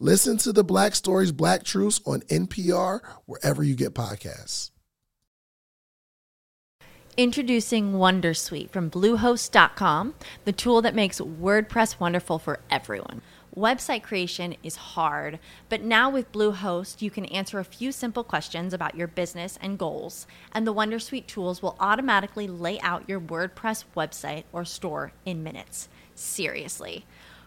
Listen to the Black Stories, Black Truths on NPR, wherever you get podcasts. Introducing Wondersuite from Bluehost.com, the tool that makes WordPress wonderful for everyone. Website creation is hard, but now with Bluehost, you can answer a few simple questions about your business and goals, and the Wondersuite tools will automatically lay out your WordPress website or store in minutes. Seriously.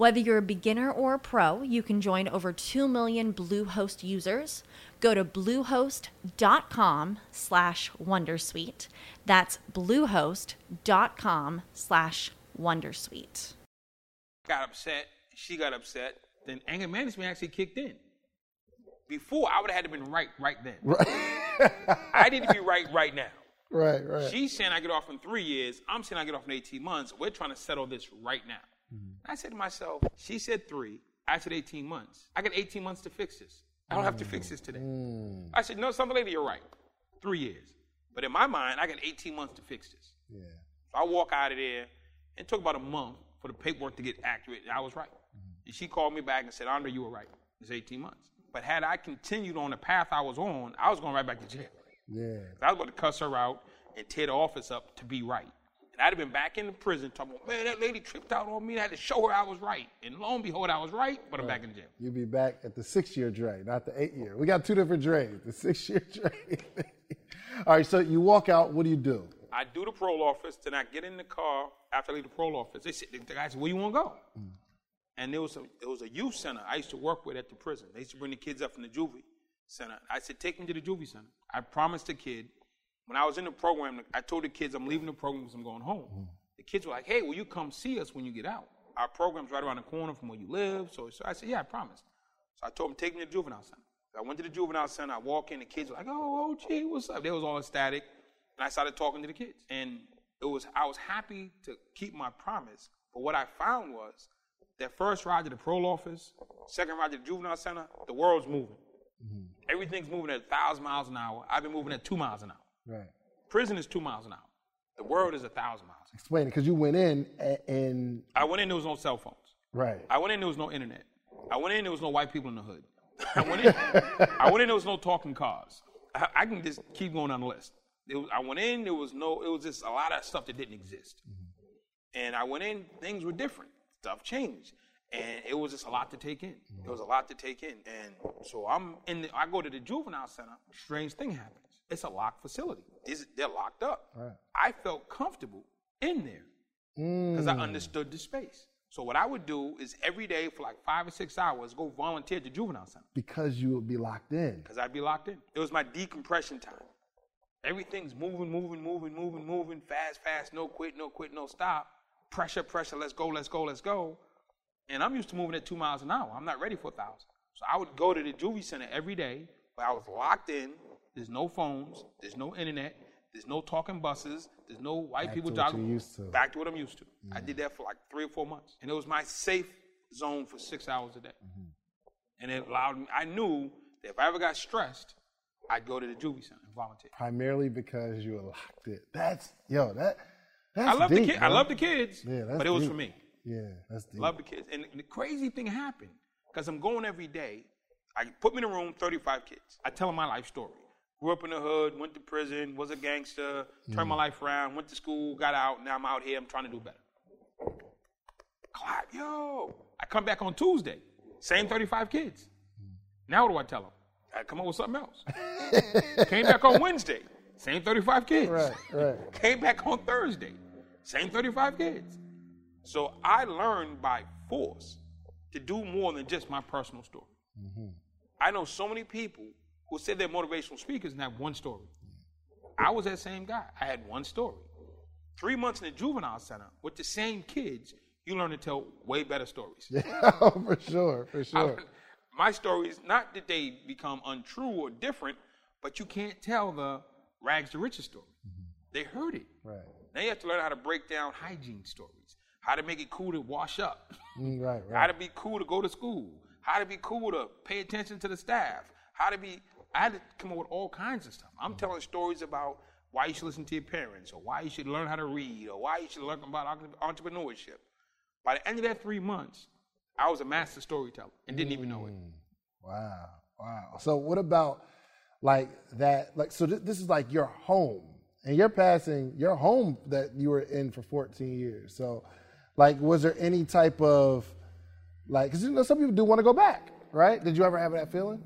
Whether you're a beginner or a pro, you can join over 2 million Bluehost users. Go to bluehost.com slash wondersuite. That's bluehost.com slash wondersuite. Got upset. She got upset. Then anger management actually kicked in. Before, I would have had to been right right then. Right. I need to be right right now. right, right. She's saying I get off in three years. I'm saying I get off in 18 months. We're trying to settle this right now. Mm-hmm. I said to myself, she said three. I said 18 months. I got 18 months to fix this. I don't have to fix this today. Mm. I said, no, something later, you're right. Three years. But in my mind, I got 18 months to fix this. yeah. So I walk out of there. It took about a month for the paperwork to get accurate, and I was right. Mm-hmm. And she called me back and said, Andre, you were right. It's 18 months. But had I continued on the path I was on, I was going right back to jail. Yeah. I was about to cuss her out and tear the office up to be right. And I'd have been back in the prison talking about, man, that lady tripped out on me. I had to show her I was right. And lo and behold, I was right, but I'm back in jail. You'll be back at the six year Dre, not the eight year. We got two different Dre's, the six year Dre. All right, so you walk out, what do you do? I do the parole office, then I get in the car after I leave the parole office. They said, the guy said, where you want to go? Mm. And there was, a, there was a youth center I used to work with at the prison. They used to bring the kids up from the juvie center. I said, take me to the juvie center. I promised the kid, when I was in the program, I told the kids I'm leaving the program because I'm going home. Mm. The kids were like, hey, will you come see us when you get out? Our program's right around the corner from where you live. So, so I said, yeah, I promise." So I told them, take me to the juvenile center. I went to the juvenile center. I walk in, the kids were like, oh, oh, gee, what's up? They was all ecstatic. And I started talking to the kids. And it was I was happy to keep my promise. But what I found was that first ride to the parole office, second ride to the juvenile center, the world's moving. Mm-hmm. Everything's moving at a thousand miles an hour. I've been moving at two miles an hour. Right. Prison is two miles an hour. The world is a thousand miles. Explain it, because you went in and, I went in, there was no cell phones. right. I went in, there was no internet. I went in, there was no white people in the hood. I went in, I went in there was no talking cars. I, I can just keep going down the list. Was, I went in, there was no, it was just a lot of stuff that didn't exist. Mm-hmm. And I went in, things were different. Stuff changed. And it was just a lot to take in. It was a lot to take in. And so I'm in the, I go to the juvenile center, strange thing happens. It's a locked facility. These- They're locked up. Right. I felt comfortable in there because I mm. understood the space. So what I would do is every day for like five or six hours go volunteer at the juvenile center Because you would be locked in. because I'd be locked in. It was my decompression time. Everything's moving, moving, moving, moving, moving, fast, fast, no quit, no quit, no stop. Pressure, pressure, let's go, let's go, let's go. And I'm used to moving at two miles an hour. I'm not ready for a thousand. So I would go to the juvie center every day, but I was locked in. There's no phones, there's no internet, there's no talking buses, there's no white Back people jogging. you're used to. Back to what I'm used to. I did mm. that for like three or four months. And it was my safe zone for six hours a day. Mm-hmm. And it allowed me, I knew that if I ever got stressed, I'd go to the juvie center and volunteer. Primarily because you were locked in. That's, yo, that, that's I love deep, the kid. I love the kids, Yeah, that's but it was deep. for me. Yeah, that's deep. Love the kids. And the crazy thing happened because I'm going every day. I put me in a room, 35 kids. I tell them my life story. Grew up in the hood, went to prison, was a gangster, turned my mm. life around, went to school, got out. Now I'm out here. I'm trying to do better. Clap, yo. I come back on Tuesday, same 35 kids. Mm. Now what do I tell them? I come up with something else. Came back on Wednesday, same 35 kids. Right, right. Came back on Thursday, same 35 kids. So I learned by force to do more than just my personal story. Mm-hmm. I know so many people who said they're motivational speakers and have one story. I was that same guy. I had one story. Three months in the juvenile center with the same kids, you learn to tell way better stories. Yeah, for sure, for I- sure. my stories, not that they become untrue or different, but you can't tell the rags to riches story. They heard it. Right. Now you have to learn how to break down hygiene stories, how to make it cool to wash up, Mm, right, how to be cool to go to school, how to be cool to pay attention to the staff, how to be. I had to come up with all kinds of stuff. I'm telling stories about why you should listen to your parents, or why you should learn how to read, or why you should learn about entrepreneurship. By the end of that three months, I was a master storyteller and didn't even know it. Mm. Wow, wow. So what about like that? Like, so th- this is like your home, and you're passing your home that you were in for 14 years. So, like, was there any type of like? Because you know some people do want to go back, right? Did you ever have that feeling?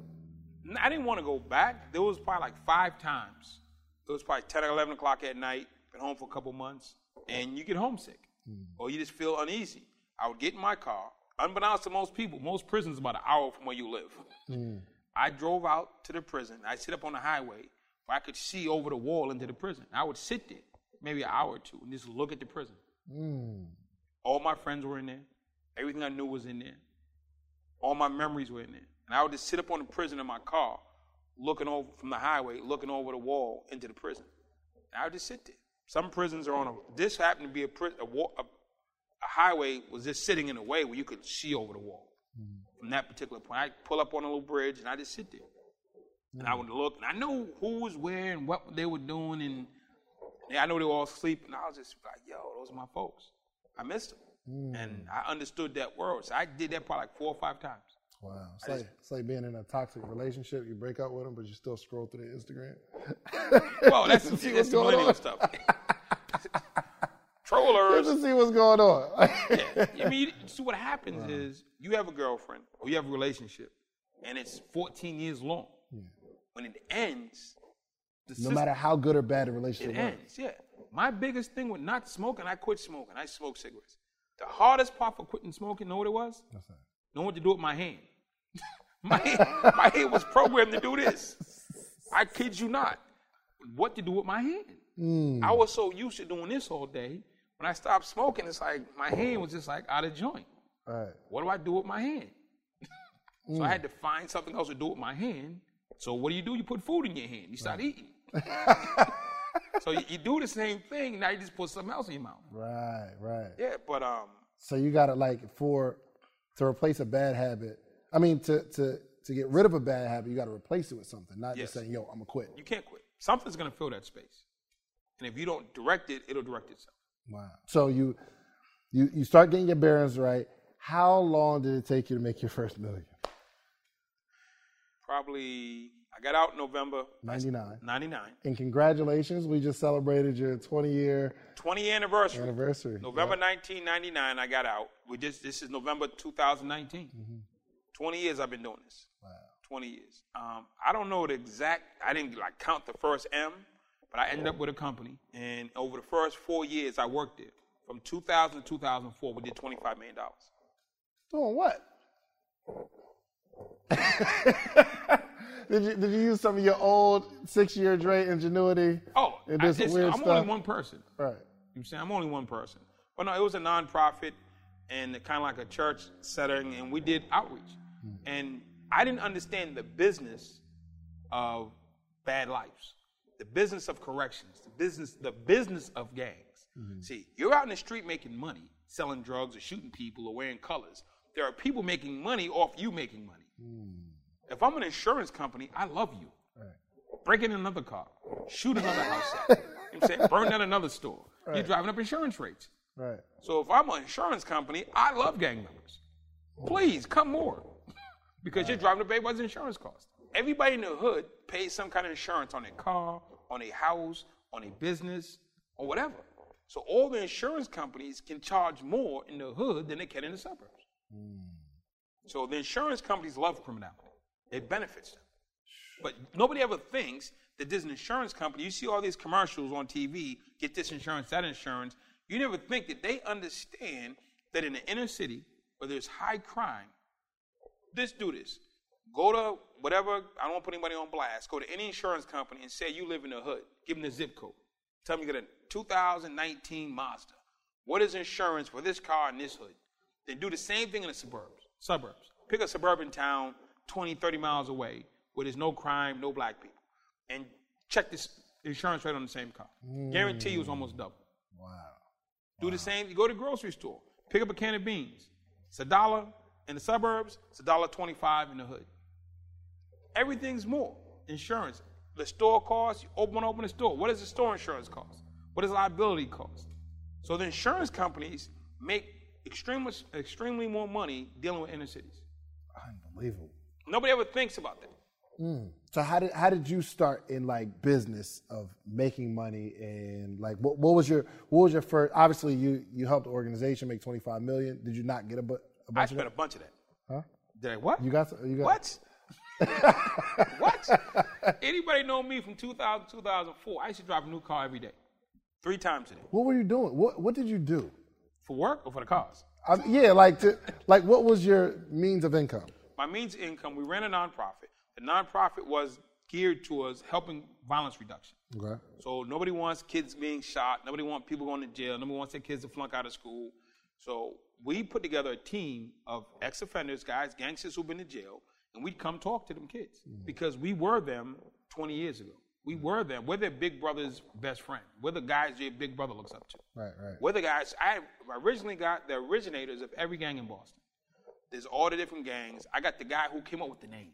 I didn't want to go back. There was probably like five times. It was probably 10 or 11 o'clock at night, been home for a couple months, and you get homesick mm. or you just feel uneasy. I would get in my car, unbeknownst to most people, most prisons about an hour from where you live. Mm. I drove out to the prison. I sit up on the highway where I could see over the wall into the prison. I would sit there maybe an hour or two and just look at the prison. Mm. All my friends were in there. Everything I knew was in there. All my memories were in there. And I would just sit up on the prison in my car, looking over from the highway, looking over the wall into the prison. And I would just sit there. Some prisons are on a. This happened to be a a, a, a highway was just sitting in a way where you could see over the wall. Mm-hmm. From that particular point, I pull up on a little bridge and I just sit there. And I mm-hmm. would look, and I knew who was where and what they were doing, and I know they were all asleep, and I was just like, "Yo, those are my folks. I missed them." Mm. And I understood that world, so I did that probably like four or five times. Wow. It's like, it's like being in a toxic relationship. You break up with them, but you still scroll through their Instagram. Whoa, that's, to see that's what's the going millennial on. stuff. Trollers. Just to see what's going on. I mean, see what happens is you have a girlfriend or you have a relationship, and it's 14 years long. When it ends, the no system, matter how good or bad the relationship it was. ends. Yeah. My biggest thing with not smoking, I quit smoking. I smoke cigarettes. The hardest part for quitting smoking, know what it was? Know what to do with my hand. my hand, my hand was programmed to do this. I kid you not. What to do with my hand? I was so used to doing this all day. When I stopped smoking, it's like my hand was just like out of joint. Right. What do I do with my hand? so I had to find something else to do with my hand. So what do you do? You put food in your hand. You start eating. so you, you do the same thing. Now you just put something else in your mouth. Right, right. Yeah, but um, So you got to like for to replace a bad habit. I mean, to to to get rid of a bad habit, you got to replace it with something, not Yes. just saying, "Yo, I'm gonna quit." you can't quit. Something's gonna fill that space, and if you don't direct it, it'll direct itself. Wow. So you you you start getting your bearings right. How long did it take you to make your first million? Probably I got out in November 99. 99. And congratulations, we just celebrated your 20 year 20 anniversary. anniversary. November 1999, I got out. We just this is November 2019. 20 years I've been doing this. Wow. 20 years. Um, I don't know the exact. I didn't like count the first M, but I ended up with a company, and over the first four years I worked there. From 2000 to 2004, we did 25 million dollars. Doing what? did you did you use some of your old six year Dre ingenuity? Oh, And I, it's- weird I'm stuff? only one person. Right. You know I'm saying? I'm only one person. But no, it was a nonprofit and kind of like a church setting, and we did outreach. Hmm. And I didn't understand the business of bad lives, the business of corrections, the business, the business of gangs. Hmm. See, you're out in the street making money, selling drugs or shooting people or wearing colors. There are people making money off you making money. Hmm. If I'm an insurance company, I love you. Break in another car, shoot another house you know I'm saying? Burn down another store. You're driving up insurance rates. Right. So if I'm an insurance company, I love gang members. Please come more. because you're driving up everybody's insurance costs. Everybody in the hood pays some kind of insurance on their car, on their house, on their business, or whatever. So all the insurance companies can charge more in the hood than they can in the suburbs. Hmm. So the insurance companies love criminality. It benefits them. But nobody ever thinks that an insurance company. You see all these commercials on TV, get this insurance, that insurance. You never think that they understand that in the inner city where there's high crime, just do this. Go to whatever, I don't put anybody on blast. Go to any insurance company and say you live in the hood. Give them the zip code. Tell them you got a 2019 Mazda. What is insurance for this car in this hood? Then do the same thing in the suburbs. Suburbs. Pick a suburban town 20, 30 miles away where there's no crime, no black people. And check this insurance rate on the same car. Guarantee you it's almost hmm. double. Wow. Do the same. You go to the grocery store, pick up a can of beans. It's a dollar in the suburbs. It's a dollar twenty-five in the hood. Everything's more. Insurance. The store costs. You open open the store. What does the store insurance cost? What does liability cost? So the insurance companies make extremely extremely more money dealing with inner cities. Unbelievable. Nobody ever thinks about that. Mm. So how did how did you start in like business of making money and like what, what was your what was your first? Obviously, you you helped the organization make twenty five million. Did you not get a, bu- a bunch of I spent a that? bunch of that. Huh? Did I what? You got you got what? what? Anybody know me from 2000 2004? I used to drive a new car every day, three times a day, What were you doing? What what did you do? for work or for the cars. I, yeah, like to like what was your means of income? My means of income. We ran a nonprofit. The nonprofit was geared towards helping violence reduction. Okay. So nobody wants kids being shot. Nobody wants people going to jail. Nobody wants their kids to flunk out of school. So we put together a team of ex-offenders, guys, gangsters who've been to jail, and we'd come talk to them kids mm-hmm. because we were them 20 years ago. We mm-hmm. were them. We're their big brother's best friend. We're the guys your big brother looks up to. Right, right. We're the guys. I originally got the originators of every gang in Boston. There's all the different gangs. I got the guy who came up with the name.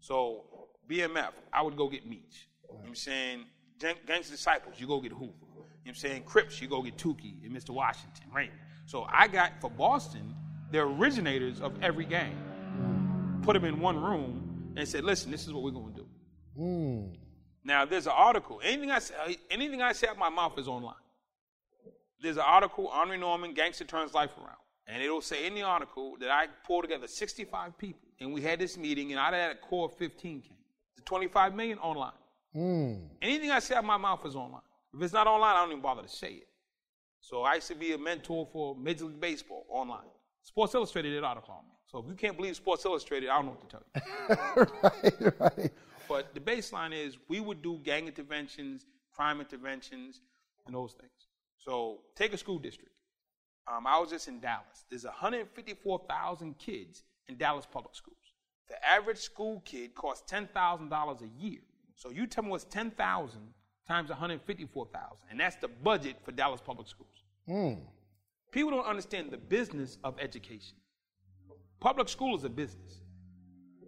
So BMF, I would go get Meech. You know what I'm saying Gang- Gangster Disciples, you go get Hoover. You know what I'm saying Crips, you go get Tookie and Mr. Washington, right? So I got for Boston the originators of every gang. put them in one room and said, listen, this is what we're going to do. Hmm. Now, there's an article. Anything I say, anything I say out my mouth is online. There's an article, Andre Norman, Gangster Turns Life Around. And it'll say in the article that I pulled together 65 people. And we had this meeting, and out of that, a core of 15 came. The 25 million online. Hmm. Anything I say out of my mouth is online. If it's not online, I don't even bother to say it. So I used to be a mentor for Major League Baseball online. Sports Illustrated did an article on me. So if you can't believe Sports Illustrated, I don't know what to tell you. right, right. But the baseline is we would do gang interventions, crime interventions, and those things. So take a school district. Um, I was just in Dallas. There's 154,000 kids in Dallas public schools. The average school kid costs $10,000 a year. So you tell me what's 10,000 times 154,000, and that's the budget for Dallas public schools. People don't understand the business of education. Public school is a business.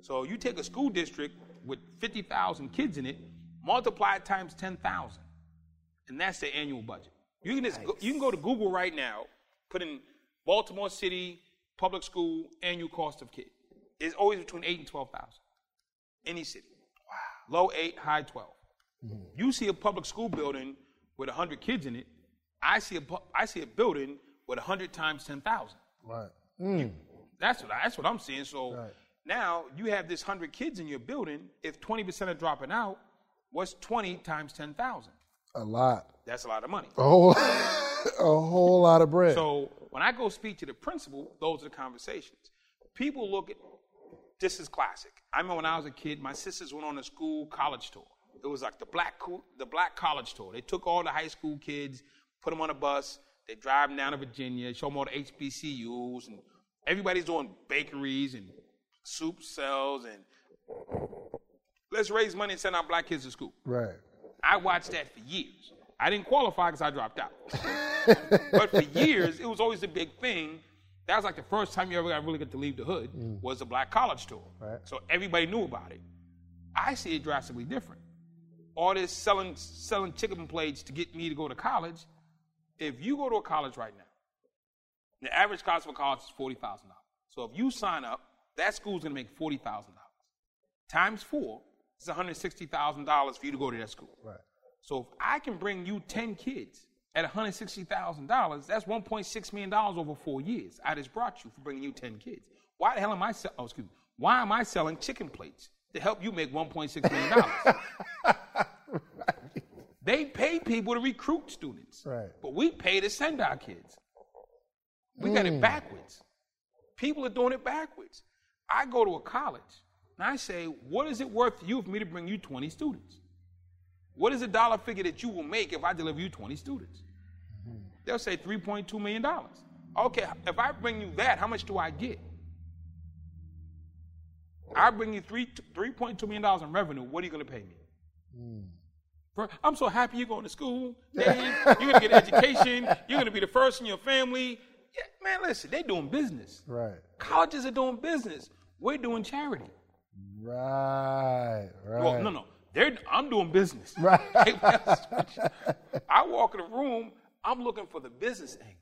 So you take a school district with 50,000 kids in it, multiply it times 10,000, and that's the annual budget. You can just go, you can go to Google right now, put in Baltimore City public school annual cost of kid. is always between eight and 12,000. Any city. Wow. Low eight, high 12. Mm-hmm. You see a public school building with 100 kids in it. I see a I see a building with 100 times 10,000. Right. Mm. That's what I, that's what I'm seeing. So Right. now you have this hundred kids in your building. If 20 percent are dropping out, what's 20 times 10,000? A lot. That's a lot of money. Whole, oh. a whole lot of bread. So when I go speak to the principal, those are the conversations. People look at this is classic. I remember when I was a kid, my sisters went on a school college tour. It was like the black the black college tour. They took all the high school kids, put them on a bus. They drive them down to Virginia, show them all the HBCUs, and everybody's doing bakeries and soup sales and let's raise money and send our black kids to school. right. I watched that for years. I didn't qualify because I dropped out. but for years, it was always a big thing. That was like the first time you ever got really got to leave the hood mm. was the black college tour. Right. So everybody knew about it. I see it drastically different. All this selling selling chicken plates to get me to go to college. If you go to a college right now, the average cost of a college is forty thousand dollars. So if you sign up, that school's gonna make forty thousand dollars. Times four is one hundred sixty thousand dollars for you to go to that school. Right. So if I can bring you 10 kids at $160,000, that's $1.6 million over four years. I just brought you for bringing you 10 kids. Why the hell am I sell- oh, excuse me. Why am I selling chicken plates to help you make $1.6 million? They pay people to recruit students. Right. But we pay to send our kids. We got it mm. backwards. People are doing it backwards. I go to a college and I say, what is it worth to you for me to bring you 20 students? What is the dollar figure that you will make if I deliver you 20 students? They'll say $3.2 million. Okay, if I bring you that, how much do I get? I bring you three, $3.2 million in revenue. What are you going to pay me? Hmm. Bro, I'm so happy you're going to school. Dave. You're going to get an education. You're going to be the first in your family. Yeah, man, listen, they're doing business. Right. Colleges are doing business. We're doing charity. Right. Right. Well, no, no. They're, I'm doing business. Right. I walk in a room, I'm looking for the business angle.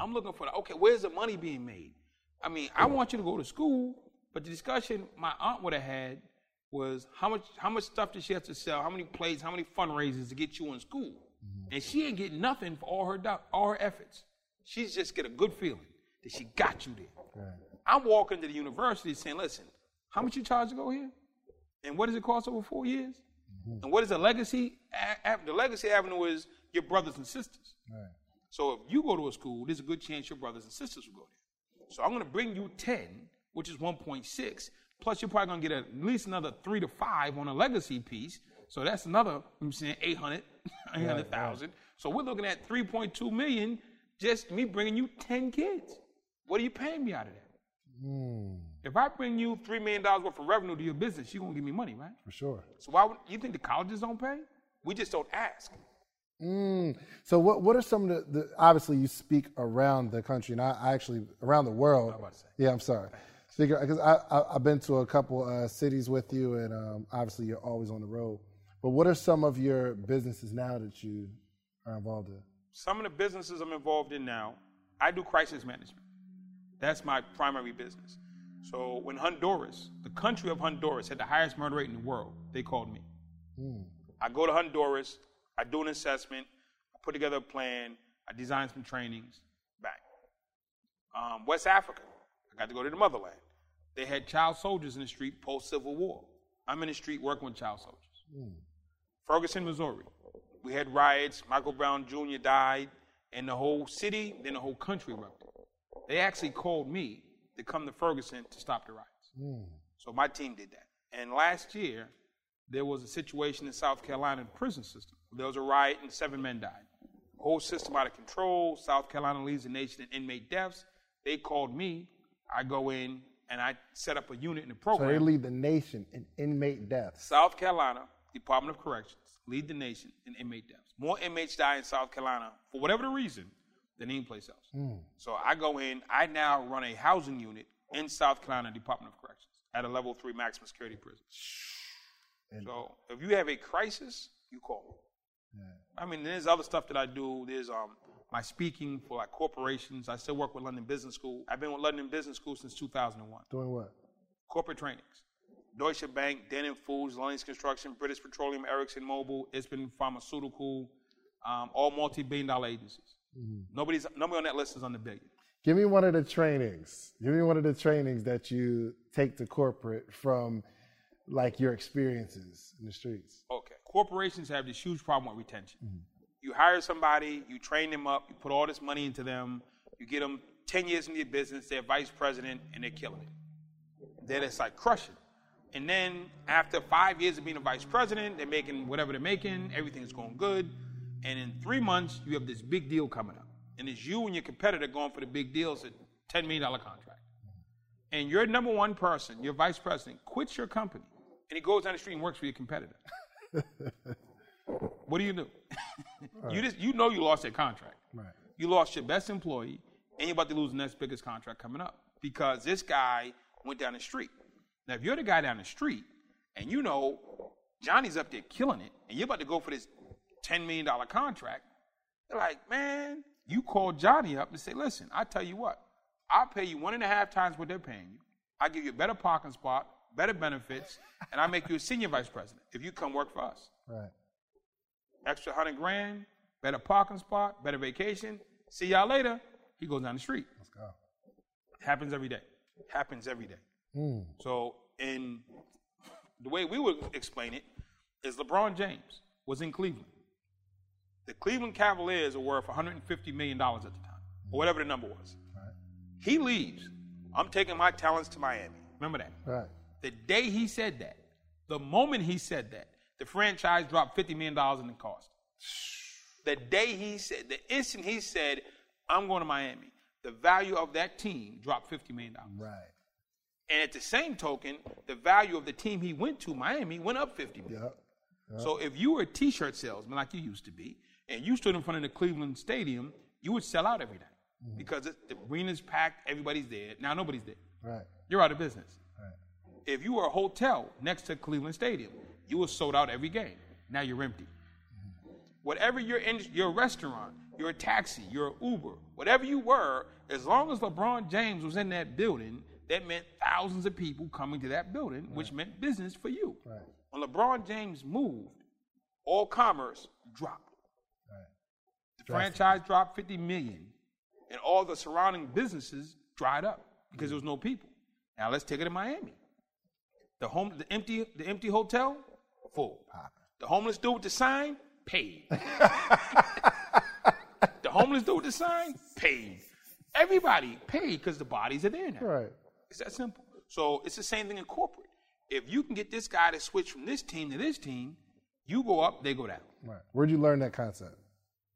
I'm looking for the, okay, where's the money being made? I mean, I want you to go to school, but the discussion my aunt would have had was how much how much stuff does she have to sell, how many plays, how many fundraisers to get you in school. Mm-hmm. And she ain't getting nothing for all her do- all her efforts. She's just get a good feeling that she got you there. I'm walking to the university saying, listen, how much you charge to go here? And what does it cost over four years? Hmm. And what is the legacy? A- a- the legacy avenue is your brothers and sisters. Right. So if you go to a school, there's a good chance your brothers and sisters will go there. So I'm going to bring you 10, which is 1.6, plus you're probably going to get at least another three to five on a legacy piece. So that's another, I'm saying 800, 800,000. So we're looking at 3.2 million just me bringing you 10 kids. What are you paying me out of that? Hmm. If I bring you $3 million worth of revenue to your business, you're going to give me money, right? For sure. So why would you think the colleges don't pay? We just don't ask. So what what are some of the, the obviously you speak around the country and I, I actually around the world. about to say. Yeah, I'm sorry. Because I, I I've been to a couple uh, cities with you and um, obviously you're always on the road. But what are some of your businesses now that you are involved in? Some of the businesses I'm involved in now, I do crisis management. That's my primary business. So when Honduras, the country of Honduras, had the highest murder rate in the world, they called me. I go to Honduras, I do an assessment, I put together a plan, I design some trainings, back. Um, West Africa, I got to go to the motherland. They had child soldiers in the street post Civil War. I'm in the street working with child soldiers. Ferguson, Missouri, we had riots. Michael Brown Jr. died, and the whole city, then the whole country erupted. They actually called me to come to Ferguson to stop the riots. Mm. So my team did that. And last year, there was a situation in South Carolina in the prison system. There was a riot and seven men died. Whole system out of control. South Carolina leads the nation in inmate deaths. They called me. I go in and I set up a unit in the program. So they lead the nation in inmate deaths. South Carolina Department of Corrections lead the nation in inmate deaths. More inmates die in South Carolina for whatever the reason than any place else. So I go in. I now run a housing unit in South Carolina Department of Corrections at a level three maximum security prison. So if you have a crisis, you call me. I mean, there's other stuff that I do. There's um my speaking for like corporations. I still work with London Business School. I've been with London Business School since 2001 Doing what? corporate trainings. Deutsche Bank, Denon Foods, Lawrence Construction, British Petroleum, Ericsson Mobile, Ipsen Pharmaceutical, um, all multi-billion dollar agencies. Mm-hmm. Nobody's nobody on that list is on the billion. Give me one of the trainings. Give me one of the trainings that you take to corporate from like your experiences in the streets. Okay. Corporations have this huge problem with retention. Mm-hmm. You hire somebody, you train them up, you put all this money into them, you get them 10 years in your business, they're vice president, and they're killing it. Then it's like crushing. And then after five years of being a vice president, they're making whatever they're making, everything's going good. And in three months, you have this big deal coming up. And it's you and your competitor going for the big deals at $10 million contract. And your number one person, your vice president, quits your company and he goes down the street and works for your competitor. what do you do? you just you know you lost that contract. Right. You lost your best employee, and you're about to lose the next biggest contract coming up because this guy went down the street. Now, if you're the guy down the street, and you know Johnny's up there killing it, and you're about to go for this ten million dollar contract, they're like, man, you call Johnny up and say, listen, I tell you what, I'll pay you one and a half times what they're paying you. I give you a better parking spot, better benefits, and I make you a senior vice president if you come work for us. Right. Extra hundred grand, better parking spot, better vacation. See y'all later. He goes down the street. Let's go. Happens every day. Happens every day. Hmm. So, in the way we would explain it, is LeBron James was in Cleveland. The Cleveland Cavaliers are worth 150 million dollars at the time, or whatever the number was. He leaves. I'm taking my talents to Miami. Remember that. Right. The day he said that, the moment he said that, the franchise dropped $50 million in the cost. The day he said, the instant he said, I'm going to Miami, the value of that team dropped $50 million. Right. And at the same token, the value of the team he went to, Miami, went up 50 million. Yep. So if you were a t-shirt salesman like you used to be, and you stood in front of the Cleveland Stadium, you would sell out every day mm-hmm. because it, the arena's packed, everybody's there. Now nobody's there. Right. You're out of business. Right. If you were a hotel next to Cleveland Stadium, you were sold out every game. Now you're empty. Mm-hmm. Whatever you're in, your restaurant, your taxi, your Uber, whatever you were, as long as LeBron James was in that building, that meant thousands of people coming to that building, which meant business for you. Right. When LeBron James moved, all commerce dropped. Franchise dropped 50 million, and all the surrounding businesses dried up because there was no people. Now let's take it to Miami. The home, the empty, the empty hotel, full. The homeless dude with the sign, paid. the homeless dude with the sign, paid. Everybody paid because the bodies are there now. Right. It's that simple. So it's the same thing in corporate. If you can get this guy to switch from this team to this team, you go up, they go down. Right. Where'd you learn that concept?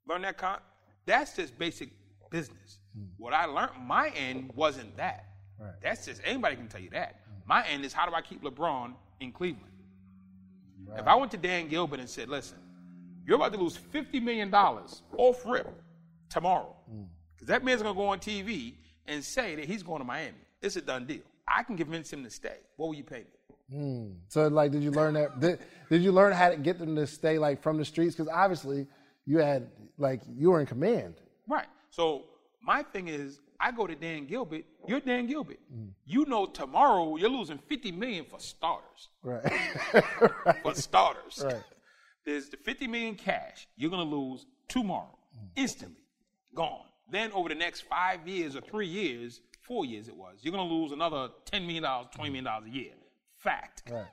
Learn that con. That's just basic business. Mm. What I learned, my end wasn't that. Right. That's just anybody can tell you that. My end is how do I keep LeBron in Cleveland? If I went to Dan Gilbert and said, "Listen, you're about to lose fifty million dollars off rip tomorrow, mm. because that man's gonna go on TV and say that he's going to Miami. It's a done deal. I can convince him to stay. What will you pay me? Mm. So, like, did you learn that? Did, did you learn how to get them to stay like from the streets? Because obviously, you had like you were in command. Right. So my thing is, I go to Dan Gilbert. You're Dan Gilbert. Mm. You know tomorrow you're losing 50 million for starters. Right. For starters. Right. There's the 50 million cash you're gonna lose tomorrow, mm. instantly, gone. Then over the next five years or three years, four years it was, you're gonna lose another 10 million dollars, 20 million dollars a year. Fact. Right.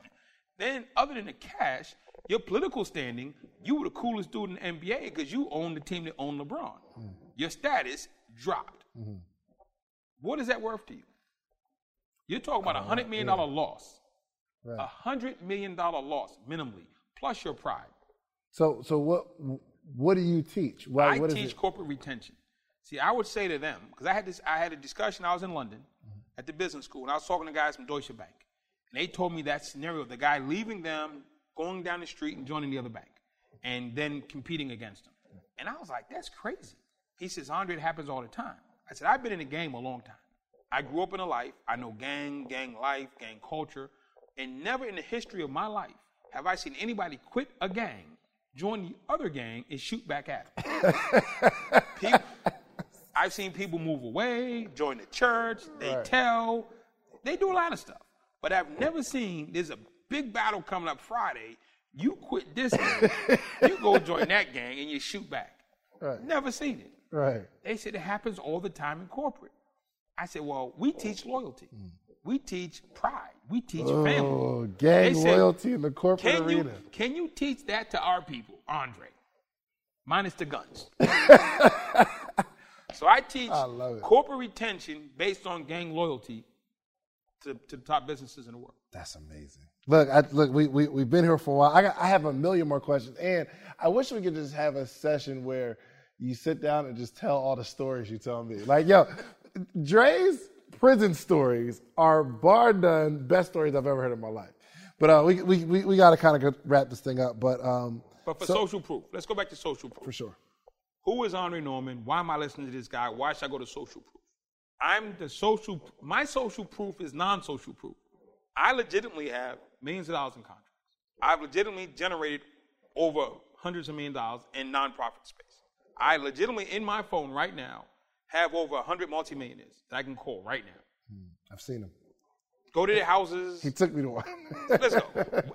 Then, other than the cash, your political standing, you were the coolest dude in the NBA because you owned the team that owned LeBron. Mm-hmm. Your status dropped. Mm-hmm. What is that worth to you? You're talking about a uh, hundred million dollar loss. A hundred million dollar loss minimally, plus your pride. So, so what? What do you teach? Why, I teach corporate retention. See, I would say to them because I had this. I had a discussion. I was in London mm-hmm. at the business school, and I was talking to guys from Deutsche Bank, and they told me that scenario: the guy leaving them, going down the street, and joining the other bank, and then competing against them. And I was like, "That's crazy." He says, "Andre, it happens all the time." I said, "I've been in the game a long time. I grew up in a life. I know gang, gang life, gang culture, and never in the history of my life have I seen anybody quit a gang, join the other gang, and shoot back at them." people, I've seen people move away, join the church, they tell, they do a lot of stuff. But I've never seen there's a big battle coming up Friday. You quit this gang, you go join that gang, and you shoot back. Right. Never seen it. Right. They said it happens all the time in corporate. I said, well, we teach loyalty. Mm. We teach pride. We teach oh, family. Oh, gang They said, loyalty in the corporate Can arena. you, can you teach that to our people, Andre? Minus the guns. so I teach I corporate retention based on gang loyalty to, to the top businesses in the world. That's amazing. Look, I, look, we we we've been here for a while. I got, I have a million more questions, and I wish we could just have a session where you sit down and just tell all the stories you tell me. Like, yo, Dre's prison stories are bar none best stories I've ever heard in my life. But uh, we we we, we got to kind of wrap this thing up. But um, But for so- social proof, let's go back to social proof. for sure. Who is Andre Norman? Why am I listening to this guy? Why should I go to social proof? I'm the social, my social proof is non social proof. I legitimately have millions of dollars in contracts. I've legitimately generated over hundreds of million dollars in nonprofit space. I legitimately, in my phone right now, have over 100 multimillionaires that I can call right now. Hmm, I've seen them. Go to their houses. He took me to one. Let's go.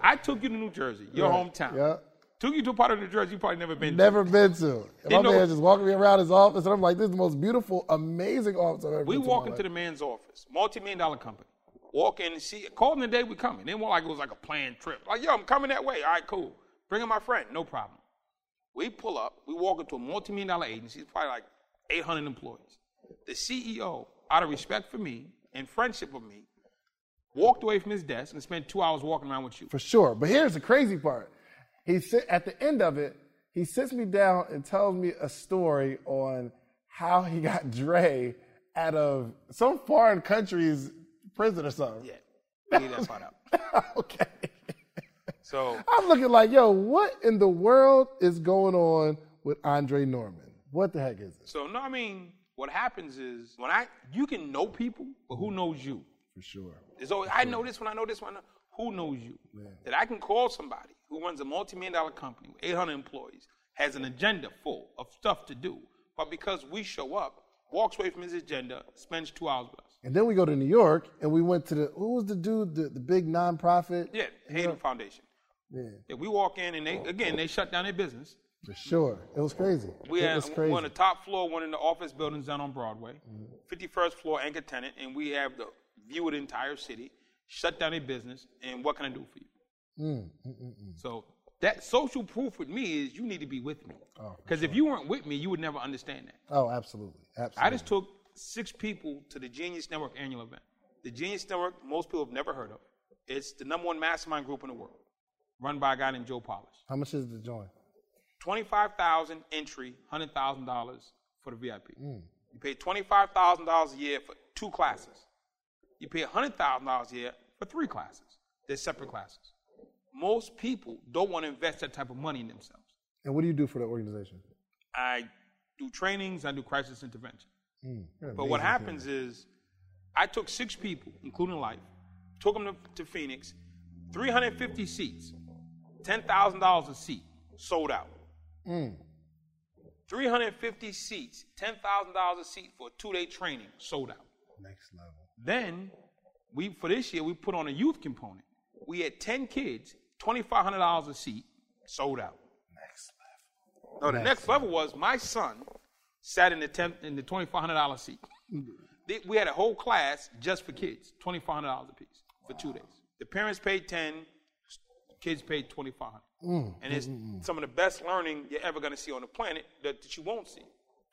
I took you to New Jersey, your hometown. Yeah. Took you to a part of New Jersey you probably never been to. Never been to. And my know- man just walking me around his office, and I'm like, this is the most beautiful, amazing office I've ever We walk into life. the man's office, multi-million dollar company. Walk in and see, call in the day we coming. They want like it was like a planned trip. Like, yo, I'm coming that way. All right, cool. Bring in my friend, no problem. We pull up, we walk into a multi-million dollar agency, it's probably like 800 employees. The CEO, out of respect for me and friendship of me, walked away from his desk and spent two hours walking around with you. For sure. But here's the crazy part. He sit, at the end of it, he sits me down and tells me a story on how he got Dre out of some foreign country's prison or something. Yeah, leave that part out. okay. So I'm looking like, yo, what in the world is going on with Andre Norman? What the heck is this? So no, I mean, what happens is when I you can know people, but who knows you? For sure. There's always I know this one, I know this one. Who knows you? That I can call somebody who runs a multi-million dollar company with 800 employees, has an agenda full of stuff to do, but because we show up, walks away from his agenda, spends two hours with us. And then we go to New York and we went to the, who was the dude, the, the big nonprofit? Yeah, Hayden Foundation. Yeah, Yeah, we walk in and they again they shut down their business. for sure. It was crazy. We it have was crazy. one on the top floor, one in the office buildings down on Broadway, mm-hmm. 51st floor anchor tenant, and we have the view of the entire city. Shut down their business, and what can I do for you? Mm, so that social proof with me is you need to be with me. Oh, because if you weren't with me, you would never understand that. Oh, absolutely. Absolutely. I just took six people to the Genius Network annual event. The Genius Network, most people have never heard of. It's the number one mastermind group in the world, run by a guy named Joe Polish. How much is the join? Twenty-five thousand entry, hundred thousand dollars for the VIP. Mm. You pay twenty-five thousand dollars a year for two classes. You pay hundred thousand dollars a year for three classes. They're separate classes. Most people don't want to invest that type of money in themselves. And what do you do for the organization? I do trainings. I do crisis intervention. Mm. You're But what amazing happens is, I took six people, including life, took them to, to Phoenix, 350 seats, $10,000 a seat, sold out. Mm. 350 seats, $10,000 a seat for a two-day training, sold out. Next level. Then we for this year we put on a youth component. We had 10 kids, $2,500 a seat, sold out. Next level. No, the next level was my son sat in the 10, in the $2,500 seat. They- We had a whole class just for kids, $2,500 a piece for two days. The parents paid 10, kids paid 2500 And it's some of the best learning you're ever going to see on the planet that, that you won't see.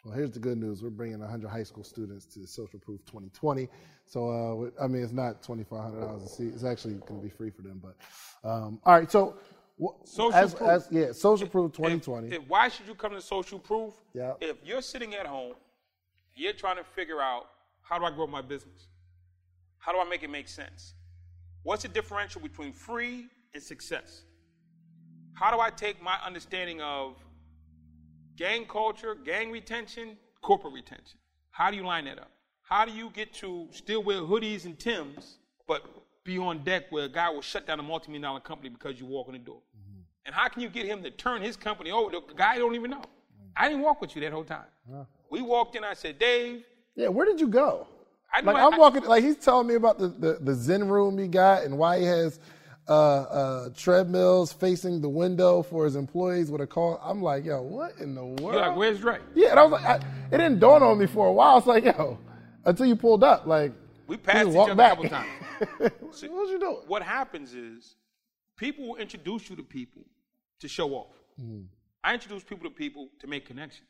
Well, here's the good news. We're bringing 100 high school students to Social Proof 2020. So, uh, I mean, it's not $2,500 a seat. It's actually going to be free for them. But, um, all right. So, Social as, Proof. as- yeah, Social Proof If- 2020. if- why should you come to Social Proof? Yeah. If you're sitting at home, you're trying to figure out how do I grow my business? How do I make it make sense? What's the differential between free and success? How do I take my understanding of gang culture, gang retention, corporate retention? How do you line that up? How do you get to still wear hoodies and Tims, but be on deck where a guy will shut down a multi-million dollar company because you walk in the door? And how can you get him to turn his company over? The guy don't even know. I didn't walk with you that whole time. We walked in. I said, Dave, yeah, where did you go? I like, I, I'm walking, like, he's telling me about the, the, the Zen room he got and why he has uh, uh, treadmills facing the window for his employees with a call. I'm like, yo, what in the world? you're like, where's Dre? Yeah, and I was like, I, it didn't dawn on me for a while. It's like, yo, until you pulled up, like We passed each other a back. couple times. what you doing? What happens is people will introduce you to people to show off. Mm-hmm. I introduced people to people to make connections.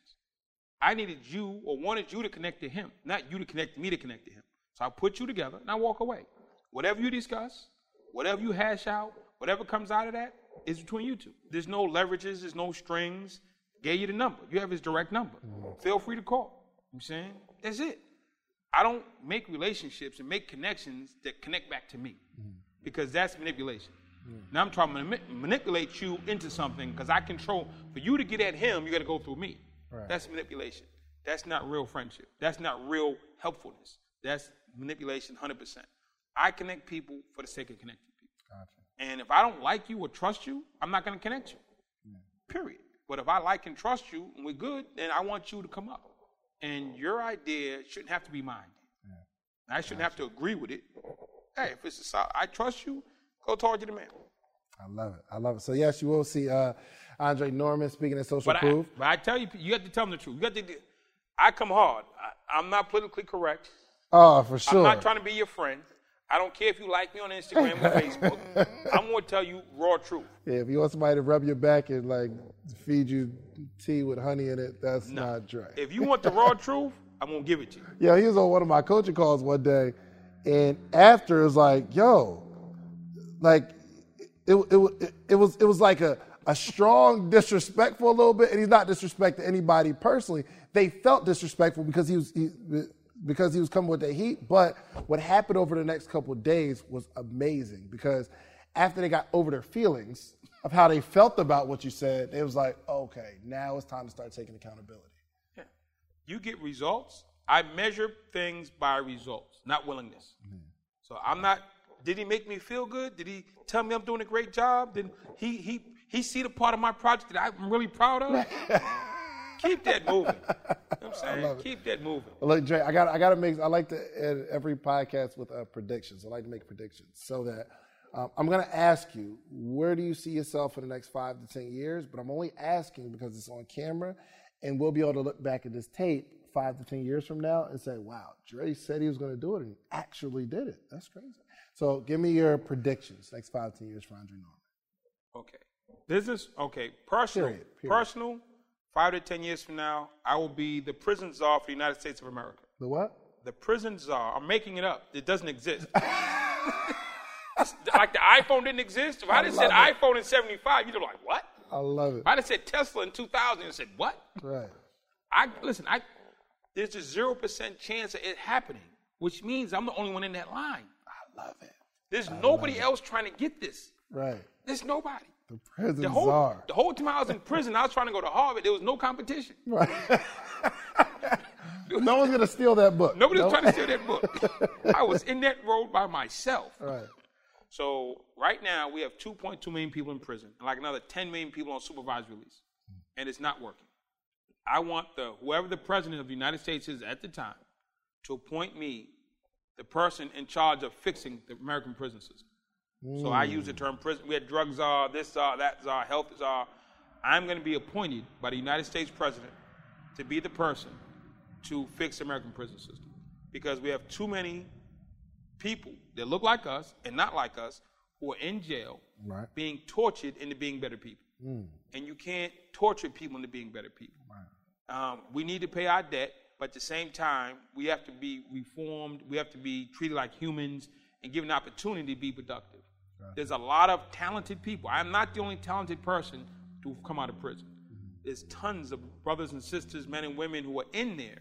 I needed you or wanted you to connect to him, not you to connect me to connect to him. So I put you together and I walk away. Whatever you discuss, whatever you hash out, whatever comes out of that is between you two. There's no leverages, there's no strings. Gave you the number. You have his direct number. Feel free to call. You know I'm saying? That's it. I don't make relationships and make connections that connect back to me mm. because that's manipulation. Now I'm trying to mani- manipulate you into something because I control. For you to get at him, you got to go through me. That's manipulation. That's not real friendship. That's not real helpfulness. That's manipulation 100%. I connect people for the sake of connecting people. And if I don't like you or trust you, I'm not going to connect you. Period. But if I like and trust you and we're good, then I want you to come up. And your idea shouldn't have to be mine. I shouldn't have to agree with it. Hey, if it's a solid, I trust you, go talk to the man. I love it. I love it. So yes, you will see uh, Andre Norman speaking at Social But I, Proof. but I tell you, you have to tell them the truth. You have to. I come hard. I, I'm not politically correct. Oh, for sure. I'm not trying to be your friend. I don't care if you like me on Instagram or Facebook. I'm going to tell you raw truth. yeah, if you want somebody to rub your back and like feed you tea with honey in it, that's not Dre. If you want the raw truth, I'm going to give it to you. Yeah, he was on one of my coaching calls one day, and after it was like, yo, like it it, it, it was it was like a a strong disrespectful a little bit, and he's not disrespecting anybody personally. They felt disrespectful because he was he, because he was coming with the heat. But what happened over the next couple of days was amazing because after they got over their feelings of how they felt about what you said, it was like, okay, now it's time to start taking accountability. Yeah. You get results. I measure things by results, not willingness. Mm-hmm. So I'm not. Did he make me feel good? Did he tell me I'm doing a great job? Did he he he see the part of my project that I'm really proud of? Keep that moving. You know I'm saying? Keep that moving. Well, Look, Dre, I got I got to make. I like to end every podcast with uh, predictions. I like to make predictions so that um, I'm going to ask you where do you see yourself in the next five to ten years. But I'm only asking because it's on camera, and we'll be able to look back at this tape five to ten years from now and say, "Wow, Dre said he was going to do it, and actually did it. That's crazy." So, give me your predictions next five to ten years for Andre Norman. Okay. Business. Okay. Personal. Period, period. Personal. Five to ten years from now, I will be the prison czar for the United States of America. The what? The prison czar. I'm making it up. It doesn't exist. like the iPhone didn't exist. If I just said it. iPhone in '75, you'd be like, "What?" I love it. If I just said Tesla in 2000, you said, "What?" Right. I listen. I there's a zero percent chance of it happening, which means I'm the only one in that line. I love it. There's nobody else trying to get this. Right. There's nobody. The prison The whole czar. the whole time I was in prison, I was trying to go to Harvard. There was no competition. Right. no one's gonna steal that book. Nobody was trying to steal that book. I was in that road by myself. Right. So right now we have 2.2 million people in prison and like another 10 million people on supervised release, and it's not working. I want the whoever the president of the United States is at the time to appoint me the person in charge of fixing the American prison system. So I use the mm. term prison. We had drug czar, uh, this czar, that czar, health czar. I'm going to be appointed by the United States president to be the person to fix the American prison system because we have too many people that look like us and not like us who are in jail Right. being tortured into being better people. Mm. And you can't torture people into being better people. Um, we need to pay our debt, but at the same time, we have to be reformed. We have to be treated like humans and given an opportunity to be productive. There's a lot of talented people. I'm not the only talented person to come out of prison. There's tons of brothers and sisters, men and women who are in there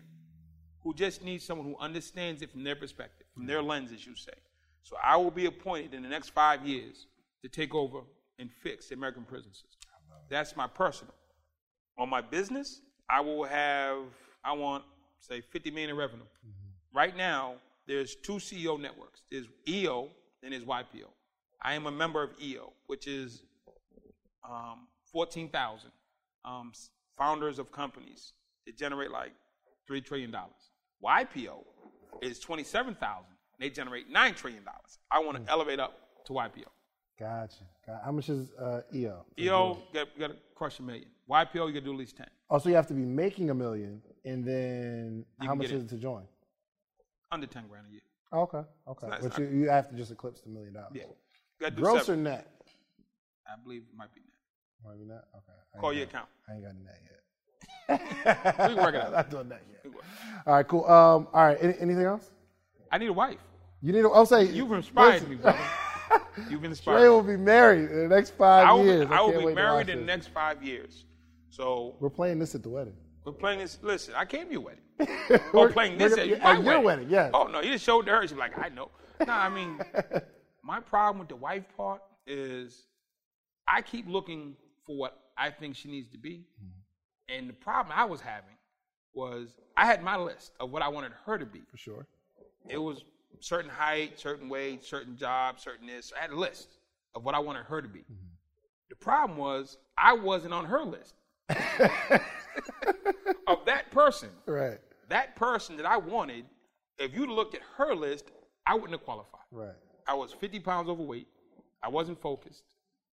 who just need someone who understands it from their perspective, from their lens, as you say. So I will be appointed in the next five years to take over and fix the American prison system. That's my personal. On my business, I will have, I want, say, 50 million in revenue. Mm-hmm. Right now, there's two CEO networks. There's EO and there's YPO. I am a member of EO, which is um, 14,000 um, founders of companies that generate like $3 trillion. YPO is 27,000. They generate $9 trillion. I want to elevate up to YPO. Gotcha. Got- How much is uh, EO? EO, you got to crush a million. YPO, you got to do at least 10. Also, you have to be making a million, and then You how much is it. it to join? Under 10 grand a year. Okay, okay. not- but you, you have to just eclipse the million dollars. Yeah. You got to do Gross or net? I believe it might be net. Might be net. Okay. I Call your got- account. I ain't got a net yet. We can work it out. Not doing that yet. All right, cool. Um, all right. Any, anything else? I need a wife. You need. To, I'll say You've inspired listen, me, brother. You've Dre inspired will be married in the next five I will, years. be, I will be wait to watch married in the next five years. So We're playing this at the wedding. we're playing this. Listen, I came to your wedding. We're- oh, playing this at, at your wedding, yes. Oh no, you just showed to her. She's like, I know. No, I mean, my problem with the wife part is I keep looking for what I think she needs to be, Mm-hmm. and the problem I was having was I had my list of what I wanted her to be. For sure. It was certain height, certain weight, certain job, certain this. I had a list of what I wanted her to be. The problem was I wasn't on her list of that person. Right. That person that I wanted, if you looked at her list, I wouldn't have qualified. Right. I was 50 pounds overweight. I wasn't focused.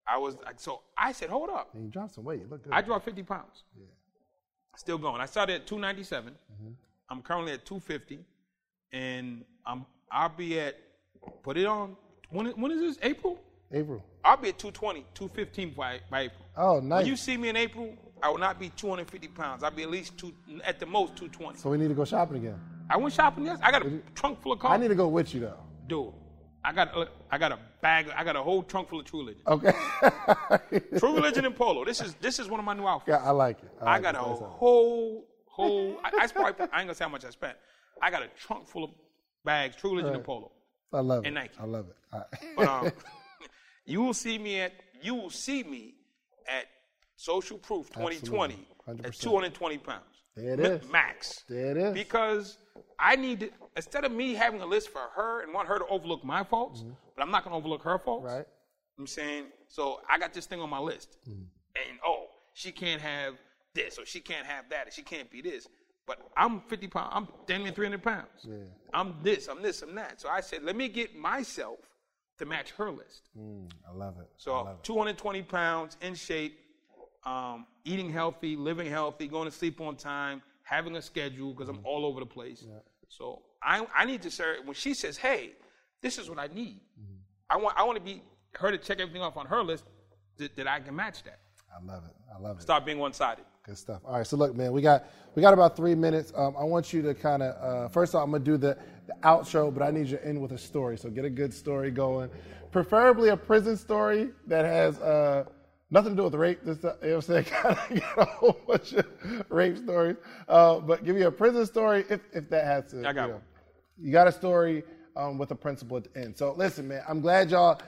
I was like, so I said, hold up. And you dropped some weight. You look good. I dropped 50 pounds. Yeah. Still going. I started at 297. Mhm. I'm currently at 250, and I'm I'll be at put it on. When when is this? April. April. I'll be at 220, 215 by, by April. Oh, nice. When you see me in April, I will not be 250 pounds. I'll be at least two, at the most 220. So we need to go shopping again. I went shopping yesterday. I got a trunk full of cars. I need to go with you though. Dude, I got a- I got a bag. I got a whole trunk full of True Religion. Okay. True Religion and Polo. This is this is one of my new outfits. yeah, I like it. I like got it. a whole, whole. I, I, probably, I ain't gonna say how much I spent. I got a trunk full of bags, True Religion and Polo. I love it. and Nike. I love it. Right. But um, you will see me at you will see me at Social Proof 2020 Absolutely. at 100%. 220 pounds. There it is. max. There it is. Because I need to instead of me having a list for her and want her to overlook my faults, but I'm not gonna overlook her faults. Mm-hmm. Right. I'm saying, so I got this thing on my list, Mm. and oh, she can't have this, or she can't have that, or she can't be this. But I'm 50 pounds. I'm damn near 300 pounds. Yeah. I'm this. I'm this. I'm that. So I said, let me get myself to match her list. Mm, I love it. So love it. 220 pounds, in shape, um, eating healthy, living healthy, going to sleep on time, having a schedule because I'm all over the place. So I, I need to say when she says, "Hey, this is what I need," I want I want to be her to check everything off on her list that, that I can match that. I love it. I love it. Stop being one sided. Good stuff. All right, so look, man, we got we got about three minutes. Um, I want you to kind of uh, first off, I'm gonna do the, the outro, but I need you to end with a story. So get a good story going, preferably a prison story that has uh, nothing to do with rape. This, you know what I'm saying? Kind of get a whole bunch of rape stories, uh, but give me a prison story if if that has to. I got you know. one. You got a story um, with a principal at the end. So listen, man, I'm glad y'all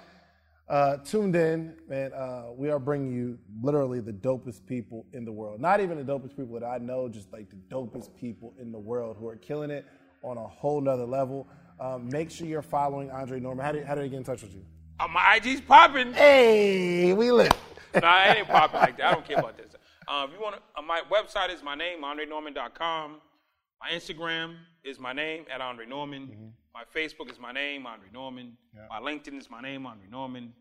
uh, tuned in, man. Uh, we are bringing you literally the dopest people in the world. Not even the dopest people that I know, just like the dopest people in the world who are killing it on a whole nother level. Um, make sure you're following Andre Norman. How did, how did he get in touch with you? Uh, my IG's popping. Hey, we lit. nah, it ain't popping like that. I don't care about this. Uh, if you want uh, my website is my name, AndreNorman.com. My Instagram is my name at Andre Norman. Mm-hmm. My Facebook is my name, Andre Norman. My LinkedIn is my name, Andre Norman.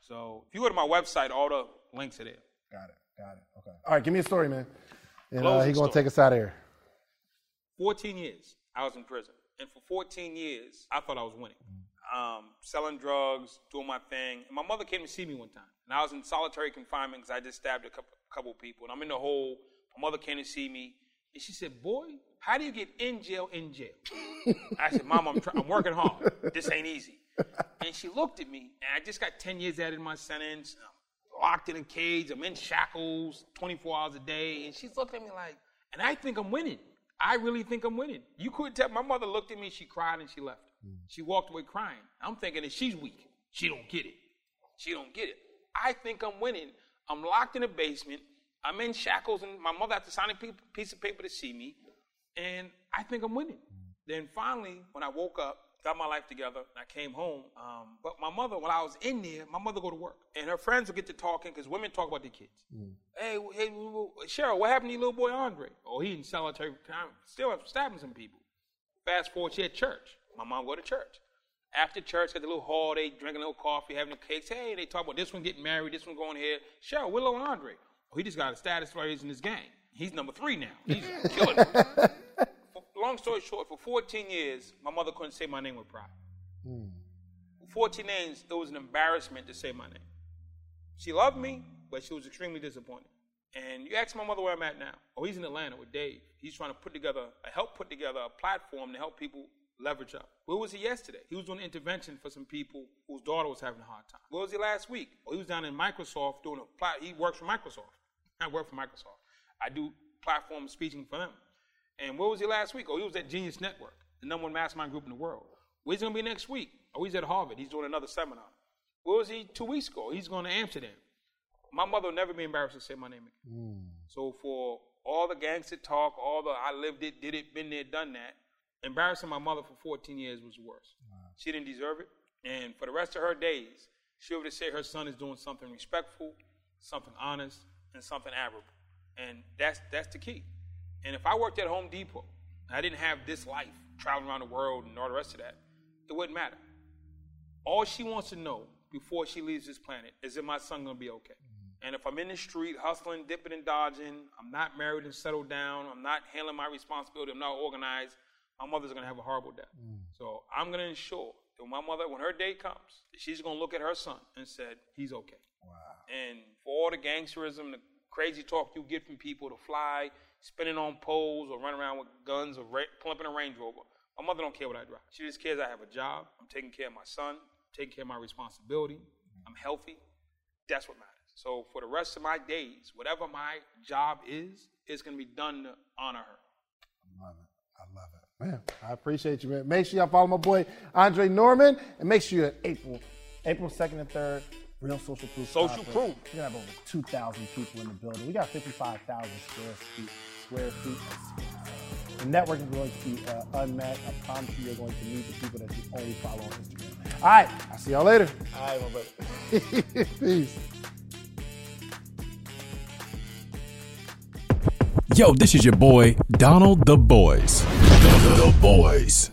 So if you go to my website, all the links are there. Got it. Got it. Okay. All right, give me a story, man. And uh, Closing he gonna take us out of here. 14 years I was in prison. And for 14 years, I thought I was winning. Um, selling drugs, doing my thing. And my mother came to see me one time. And I was in solitary confinement because I just stabbed a couple, couple people. And I'm in the hole. My mother came to see me. And she said, Boy, how do you get in jail in jail? I said, Mom, I'm, try- I'm working hard. This ain't easy. And she looked at me. And I just got 10 years added to my sentence. I'm locked in a cage. I'm in shackles 24 hours a day. And she's looking at me like, and I think I'm winning. I really think I'm winning. You couldn't tell. My mother looked at me, she cried, and she left. Mm. She walked away crying. I'm thinking that she's weak. She don't get it. She don't get it. I think I'm winning. I'm locked in a basement. I'm in shackles, and my mother had to sign a piece of paper to see me. And I think I'm winning. Then finally, when I woke up, got my life together, and I came home. Um, but my mother, when I was in there, my mother go to work, and her friends would get to talking because women talk about their kids. Hey, hey, Cheryl, what happened to your little boy Andre? Oh, he in solitary time, still stabbing some people. Fast forward, she at church. My mom go to church. After church, at the little hall, they drinking a little coffee, having the cakes. Hey, they talk about this one getting married, this one going here. Cheryl, where little Andre? Oh, he just got a status raise in his gang. He's number three now. He's killing it. Long story short, for 14 years, my mother couldn't say my name with pride. For 14 names, it was an embarrassment to say my name. She loved me, but she was extremely disappointed. And you ask my mother where I'm at now. Oh, he's in Atlanta with Dave. He's trying to put together, help put together a platform to help people leverage up. Where was he yesterday? He was doing an intervention for some people whose daughter was having a hard time. Where was he last week? Oh, he was down in Microsoft doing a. He works for Microsoft. I work for Microsoft. I do platform speaking for them. And where was he last week? Oh, he was at Genius Network, the number one mastermind group in the world. Where's he going to be next week? Oh, he's at Harvard. He's doing another seminar. Where was he two weeks ago? He's going to Amsterdam. My mother will never be embarrassed to say my name again. Hmm. So for all the gangster talk, all the I lived it, did it, been there, done that, embarrassing my mother for 14 years was worse. She didn't deserve it. And for the rest of her days, she'll would just say her son is doing something respectful, something honest, and something admirable. And that's that's the key. And if I worked at Home Depot, I didn't have this life, traveling around the world and all the rest of that, it wouldn't matter. All she wants to know before she leaves this planet is if my son gonna be okay. Mm-hmm. And if I'm in the street hustling, dipping and dodging, I'm not married and settled down, I'm not handling my responsibility, I'm not organized, my mother's gonna have a horrible death. Mm. So I'm gonna ensure that my mother, when her day comes, she's gonna look at her son and said, he's okay. And for all the gangsterism, the crazy talk you get from people to fly, spinning on poles or run around with guns or ra- in a Range Rover, my mother don't care what I drive. She just cares I have a job, I'm taking care of my son, I'm taking care of my responsibility, mm. I'm healthy. That's what matters. So for the rest of my days, whatever my job is, it's gonna be done to honor her. love it. I love it. Man, I appreciate you, man. Make sure y'all follow my boy Andre Norman and make sure you're April, April 2nd and 3rd, Real Social Proof. Social Conference. Proof. We're gonna have over 2,000 people in the building. We got 55,000 square feet. Square feet. The network is going to be uh, unmatched. I promise you, you're going to meet the people that you only follow on Instagram. All right, I'll see y'all later. All right, my brother. Peace. Yo, this is your boy, Donald the Voice. The, the Voice.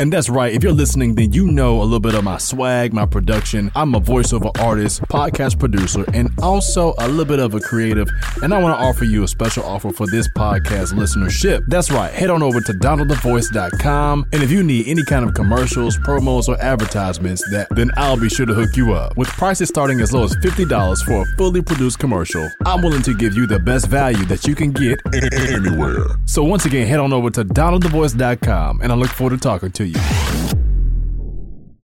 And that's right, if you're listening, then you know a little bit of my swag, my production. I'm a voiceover artist, podcast producer, and also a little bit of a creative. And I want to offer you a special offer for this podcast listenership. That's right, head on over to donaldthevoice.com. And if you need any kind of commercials, promos, or advertisements, that then I'll be sure to hook you up. With prices starting as low as $50 for a fully produced commercial, I'm willing to give you the best value that you can get anywhere. So once again, head on over to donaldthevoice.com and I look forward to talking to you.